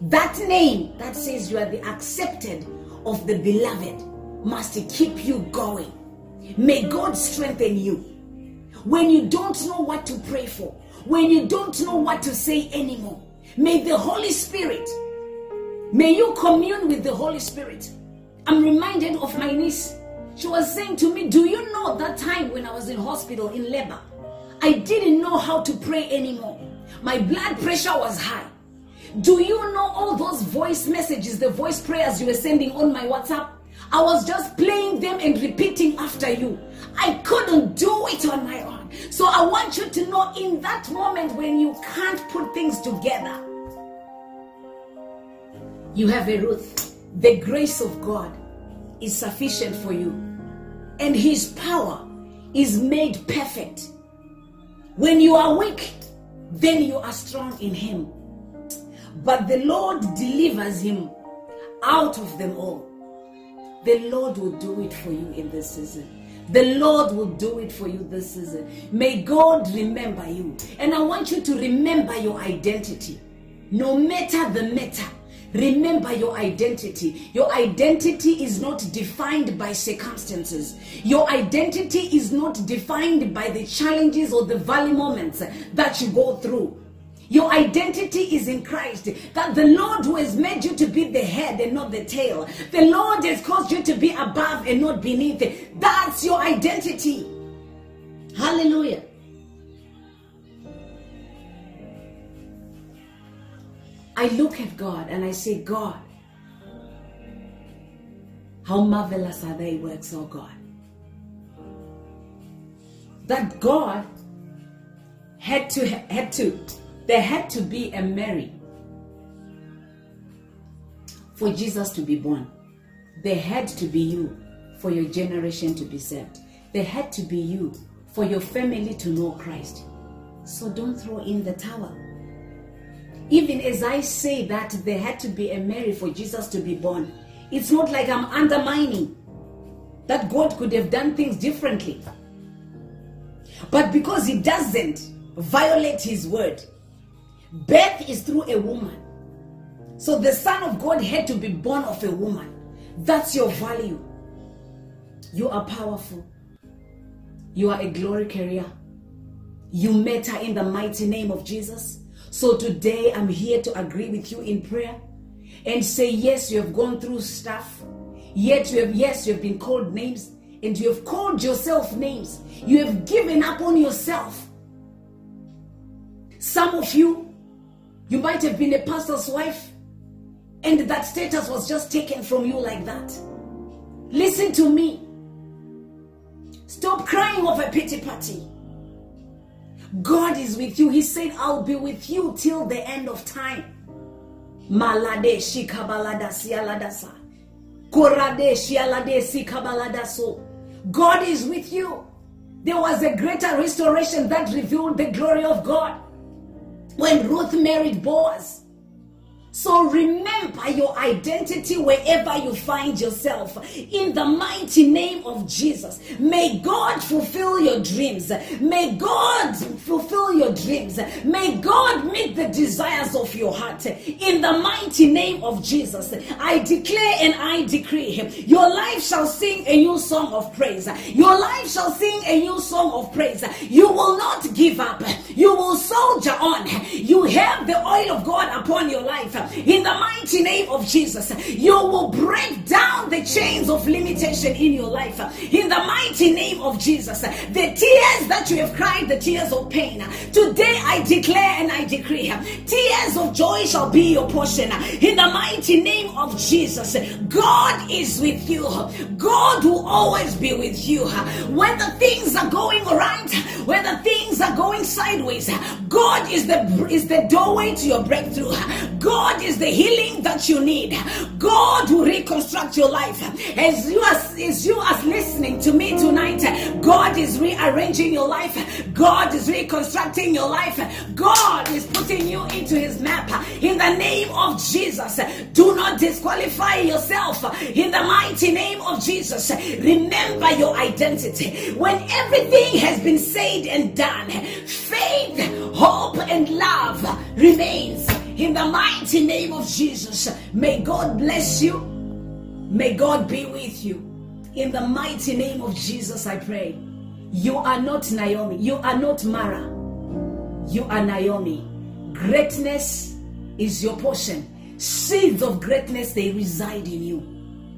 That name that says you are the accepted of the beloved must keep you going. May God strengthen you. When you don't know what to pray for, when you don't know what to say anymore, may the Holy Spirit, may you commune with the Holy Spirit. I'm reminded of my niece. She was saying to me, Do you know that time when I was in hospital in labor? I didn't know how to pray anymore. My blood pressure was high. Do you know all those voice messages, the voice prayers you were sending on my WhatsApp? I was just playing them and repeating after you. I couldn't do it on my own. So I want you to know in that moment when you can't put things together, you have a Ruth. The grace of God is sufficient for you, and His power is made perfect. When you are weak, then you are strong in Him. But the Lord delivers him out of them all. The Lord will do it for you in this season. The Lord will do it for you this season. May God remember you. And I want you to remember your identity. No matter the matter, remember your identity. Your identity is not defined by circumstances. Your identity is not defined by the challenges or the valley moments that you go through. Your identity is in Christ. That the Lord who has made you to be the head and not the tail. The Lord has caused you to be above and not beneath. That's your identity. Hallelujah. I look at God and I say, God, how marvelous are thy works, oh God. That God had to had to there had to be a Mary for Jesus to be born. There had to be you for your generation to be saved. There had to be you for your family to know Christ. So don't throw in the towel. Even as I say that there had to be a Mary for Jesus to be born, it's not like I'm undermining that God could have done things differently. But because He doesn't violate His word, birth is through a woman. So the Son of God had to be born of a woman. That's your value. You are powerful. You are a glory carrier. You matter in the mighty name of Jesus. So today I'm here to agree with you in prayer and say, yes, you have gone through stuff. Yet you have, yes, you have been called names and you have called yourself names. You have given up on yourself. Some of you, you might have been a pastor's wife and that status was just taken from you like that. Listen to me. Stop crying over pity party. God is with you. He said, I'll be with you till the end of time. Malade shikabalada sialadasa. Korade shialade sikabaladaso. God is with you. There was a greater restoration that revealed the glory of God when Ruth married Boaz. So remember your identity wherever you find yourself. In the mighty name of Jesus. May God fulfill your dreams. May God fulfill your dreams. May God meet the desires of your heart. In the mighty name of Jesus. I declare and I decree your life shall sing a new song of praise. Your life shall sing a new song of praise. You will not give up. You will soldier on. You have the oil of God upon your life in the mighty name of Jesus. You will break down the chains of limitation in your life in the mighty name of Jesus. The tears that you have cried, the tears of pain, today I declare and I decree tears of joy shall be your portion in the mighty name of Jesus. God is with you, God will always be with you. When the things are going right, when the things are going sideways, God is the is the doorway to your breakthrough. God is the healing that you need. God will reconstruct your life. As you as, as you are listening to me tonight, God is rearranging your life. God is reconstructing your life. God is putting you into his map. In the name of Jesus, do not disqualify yourself. In the mighty name of Jesus, remember your identity. When everything has been said and done, faith, hope, and love remains. In the mighty name of Jesus, may God bless you. May God be with you. In the mighty name of Jesus, I pray. You are not Naomi. You are not Mara. You are Naomi. Greatness is your portion. Seeds of greatness, they reside in you.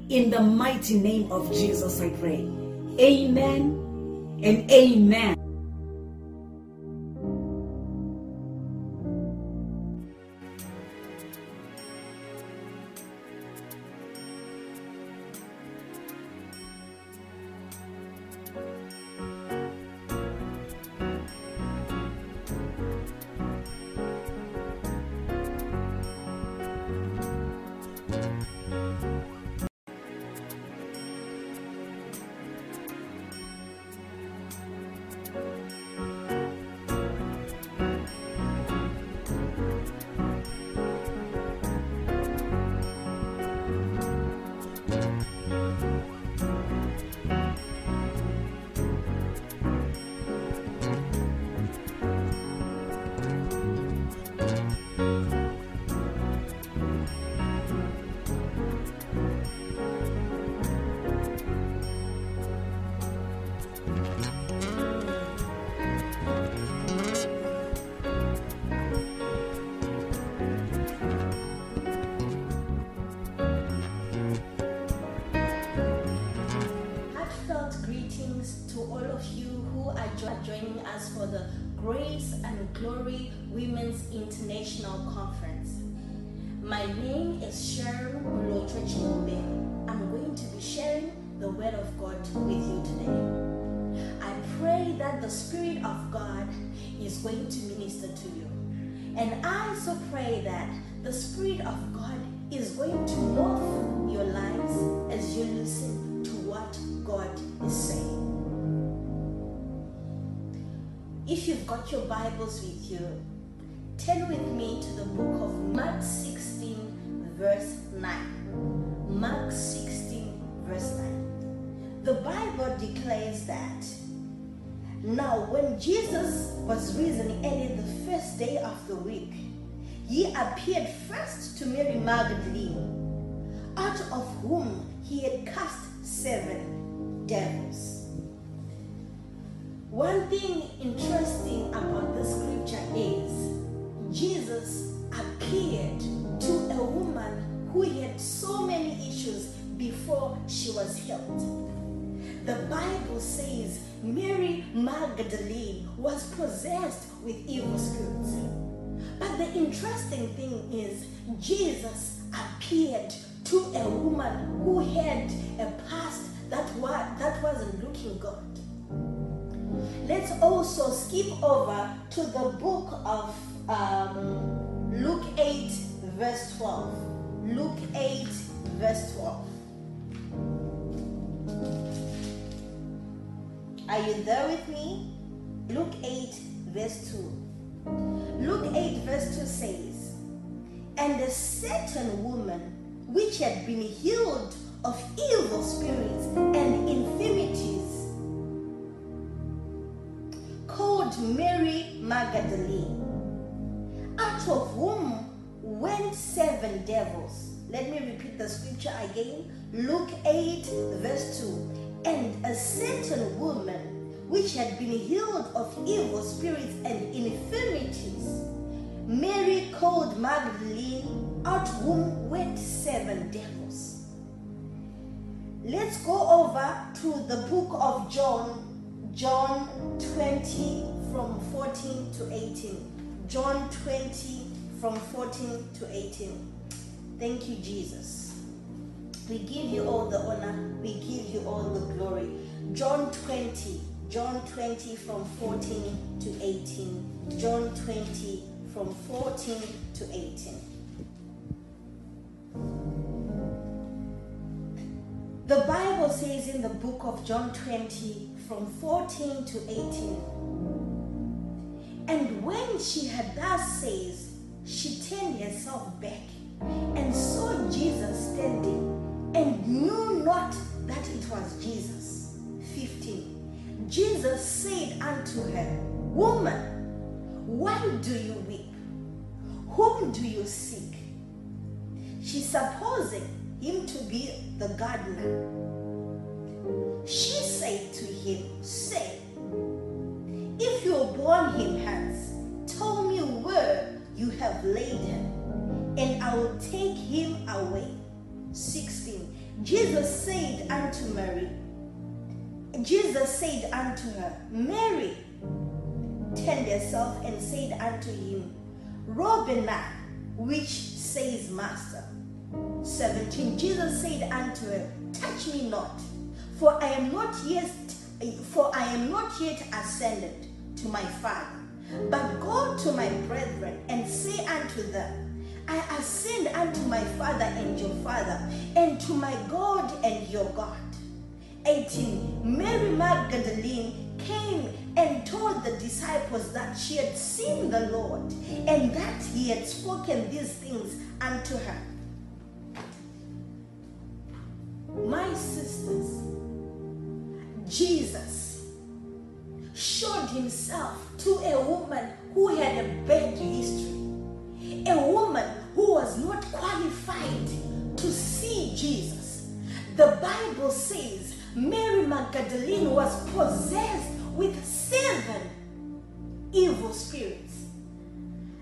In the mighty name of Jesus, I pray. Amen and amen. Conference. My name is Sharon Mulotra Chimbe. I'm going to be sharing the Word of God with you today. I pray that the Spirit of God is going to minister to you. And I also pray that the Spirit of God is going to move your lives as you listen to what God is saying. If you've got your Bibles with you, turn with me to the book of Mark 16, verse 9. Mark 16, verse 9. The Bible declares that now, when Jesus was risen early the first day of the week, he appeared first to Mary Magdalene, out of whom he had cast seven devils. One thing interesting about this scripture is Jesus appeared to a woman who had so many issues before she was healed. The Bible says Mary Magdalene was possessed with evil spirits. But the interesting thing is, Jesus appeared to a woman who had a past that, was, that wasn't looking good. Let's also skip over to the book of um, Luke 8, verse 12. Luke 8, verse 12. Are you there with me? Luke 8, verse 2. Luke 8, verse 2 says, And a certain woman which had been healed of evil spirits and infirmities, called Mary Magdalene, out of whom went seven devils. Let me repeat the scripture again. Luke 8, verse 2 and a certain woman which had been healed of evil spirits and infirmities, Mary called Magdalene, out whom went seven devils. Let's go over to the book of John, John 20 from 14 to 18. John 20 from 14 to 18. Thank you, Jesus. We give you all the honor. We give you all the glory. John 20. John 20 from 14 to 18. John 20 from 14 to 18. The Bible says in the book of John 20 from 14 to 18. And when she had thus says, she turned herself back and saw Jesus standing and knew not that it was Jesus. 15. Jesus said unto her, Woman, why do you weep? Whom do you seek? She supposing him to be the gardener. She said to him, Say, if you borne him hence, tell me where you have laid him, and I will take him away. 16. Jesus said unto Mary, Jesus said unto her, Mary, turned herself and said unto him, Rabboni, which says Master. 17. Jesus said unto her, Touch me not, for I am not yet for I am not yet ascended to my Father, but go to my brethren and say unto them, I ascend unto my Father and your Father, and to my God and your God. 18. Mary Magdalene came and told the disciples that she had seen the Lord and that he had spoken these things unto her. My sisters, Jesus showed himself to a woman who had a bad history a woman who was not qualified to see Jesus. The Bible says Mary Magdalene was possessed with seven evil spirits.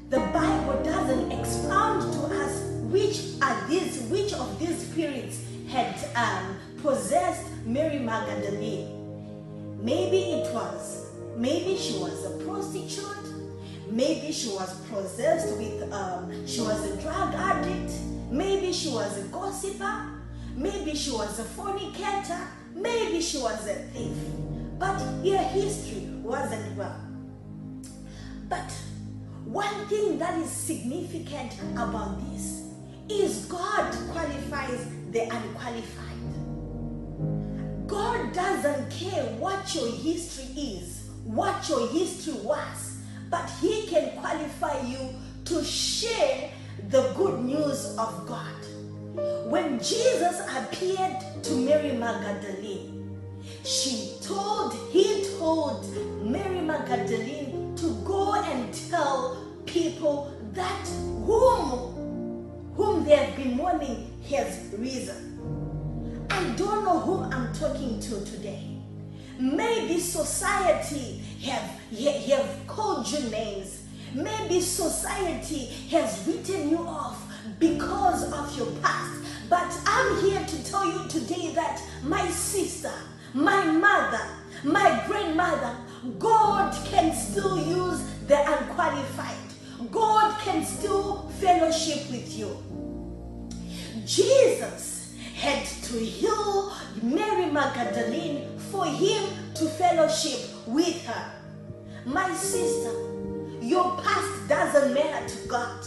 The Bible doesn't expound to us which are these, which of these spirits had um, possessed Mary Magdalene. Maybe it was, maybe she was a prostitute, Maybe she was possessed with, um, she was a drug addict. Maybe she was a gossiper. Maybe she was a fornicator. Maybe she was a thief. But her history wasn't well. But one thing that is significant about this is God qualifies the unqualified. God doesn't care what your history is, what your history was but He can qualify you to share the good news of God. When Jesus appeared to Mary Magdalene, she told, he told Mary Magdalene to go and tell people that whom, whom they have been mourning has risen. I don't know whom I'm talking to today. Maybe society have, have called you names. Maybe society has written you off because of your past. But I'm here to tell you today that my sister, my mother, my grandmother, God can still use the unqualified. God can still fellowship with you. Jesus had to heal Mary Magdalene for him to fellowship with her. My sister, your past doesn't matter to God.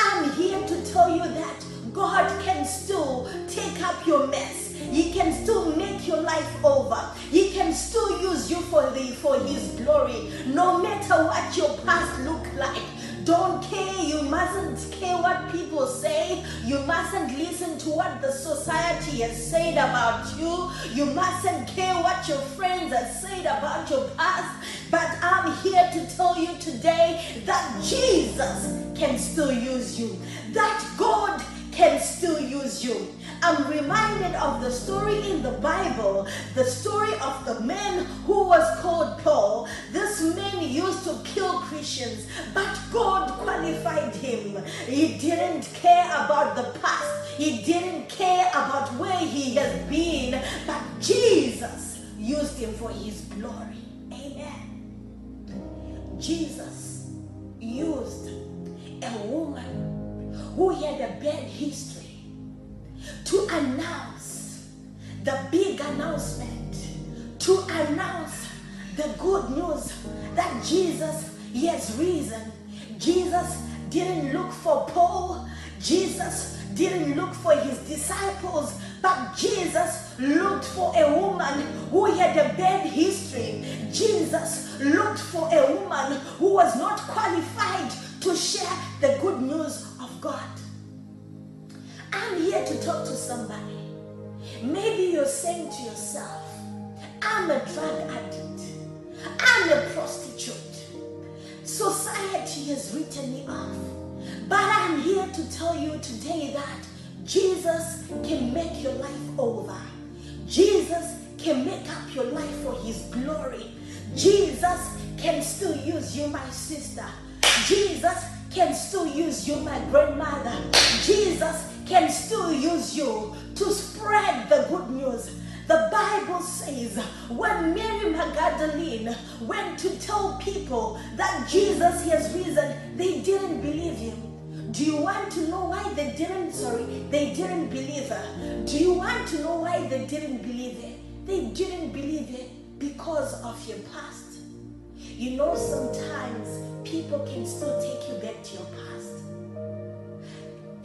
I'm here to tell you that God can still take up your mess. He can still make your life over. He can still use you for the for his glory. No matter what your past look like. Don't care. You mustn't care what people say. You mustn't listen to what the society has said about you. You mustn't care what your friends have said about your past. But I'm here to tell you today that Jesus can still use you. That God can still use you. I'm reminded of the story in the Bible, the story of the man who was called Paul. This man used to kill Christians, but God qualified him. He didn't care about the past, he didn't care about where he has been, but Jesus used him for his glory. Amen. Jesus used a woman who had a bad history to announce the big announcement, to announce the good news that Jesus he has risen. Jesus didn't look for Paul. Jesus didn't look for his disciples, but Jesus looked for a woman who had a bad history. Jesus looked for a woman who was not qualified to share the good news of God. I'm here to talk to somebody. Maybe you're saying to yourself, I'm a drug addict, I'm a prostitute. Society has written me off. But I'm here to tell you today that Jesus can make your life over. Jesus can make up your life for his glory. Jesus can still use you, my sister. Jesus can still use you, my grandmother. Jesus can still use you to spread the good news. The Bible says when Mary Magdalene went to tell people that Jesus has risen, they didn't believe him. Do you want to know why they didn't? Sorry, they didn't believe her. Do you want to know why they didn't believe it? They didn't believe it because of your past. You know, sometimes people can still take you back to your past.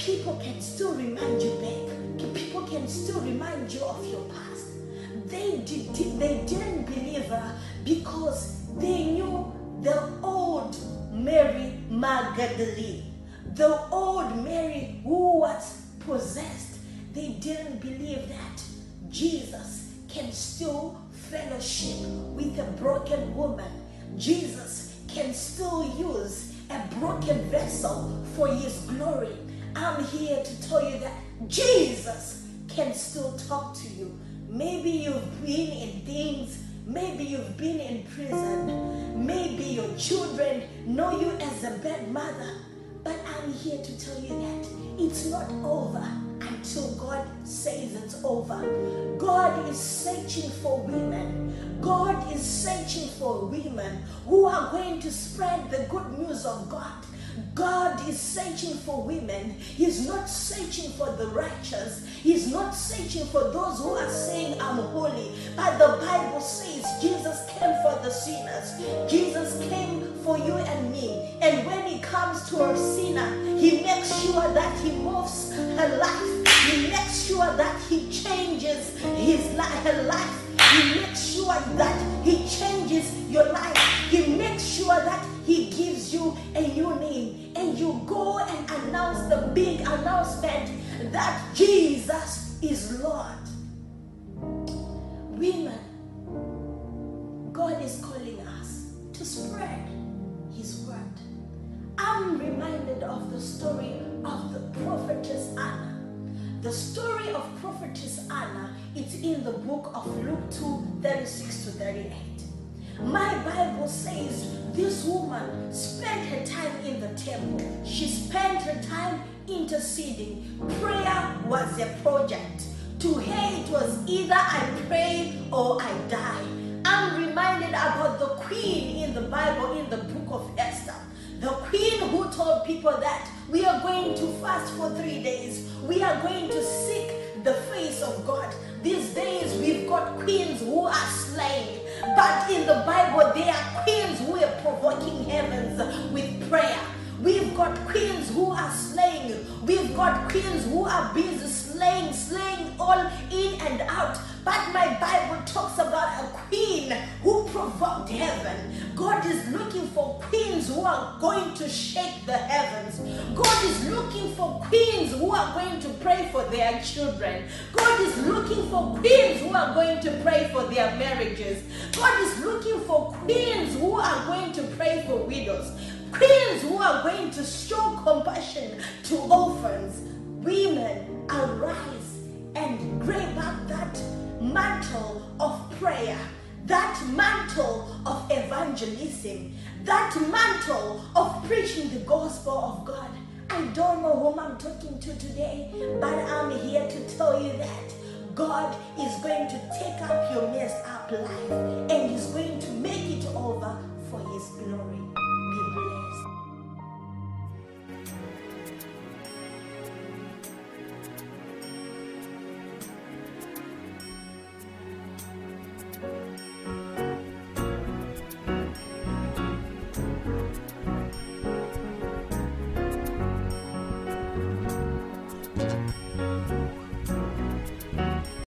People can still remind you back. People can still remind you of your past. They did, they didn't believe her because they knew the old Mary Magdalene, the old Mary who was possessed. They didn't believe that Jesus can still fellowship with a broken woman. Jesus can still use a broken vessel for his glory. I'm here to tell you that Jesus can still talk to you. Maybe you've been in things, maybe you've been in prison, maybe your children know you as a bad mother, but I'm here to tell you that it's not over until God says it's over. God is searching for women. God is searching for women who are going to spread the good news of God God is searching for women. He's not searching for the righteous. He's not searching for those who are saying, I'm holy. But the Bible says Jesus came for the sinners. Jesus came for you and me. And when he comes to a sinner, he makes sure that he moves her life. He makes sure that he changes his life, her life. He makes sure that he changes your life. He makes sure that he gives you a new name. And you go and announce the big announcement that Jesus is Lord. Women, God is calling us to spread his word. I'm reminded of the story of the prophetess Anna. The story of prophetess Anna, it's in the book of Luke 2 36 to 38. My Bible says this woman spent her time in the temple. She spent her time interceding. Prayer was a project. To her, it was either I pray or I die. I'm reminded about the queen in the Bible, in the book of Esther. The queen who told people that we are going to fast for three days, we are going to seek the face of God. These days, we've got queens who are slain, but in the Bible, there are queens who are provoking heavens with prayer. We've got queens who are slaying. We've got queens who are busy slaying, slaying all in and out. But my Bible talks about a queen who provoked heaven. God is looking for queens who are going to shake the heavens. God is looking for queens who are going to pray for their children. God is looking for queens who are going to pray for their marriages. God is looking for queens who are going to pray for widows. Queens who are going to show compassion to orphans. Women, arise and grab up that mantle of prayer, that mantle of evangelism, that mantle of preaching the gospel of God. I don't know whom I'm talking to today, but I'm here to tell you that God is going to take up your messed up life and He's going to make it over for His glory.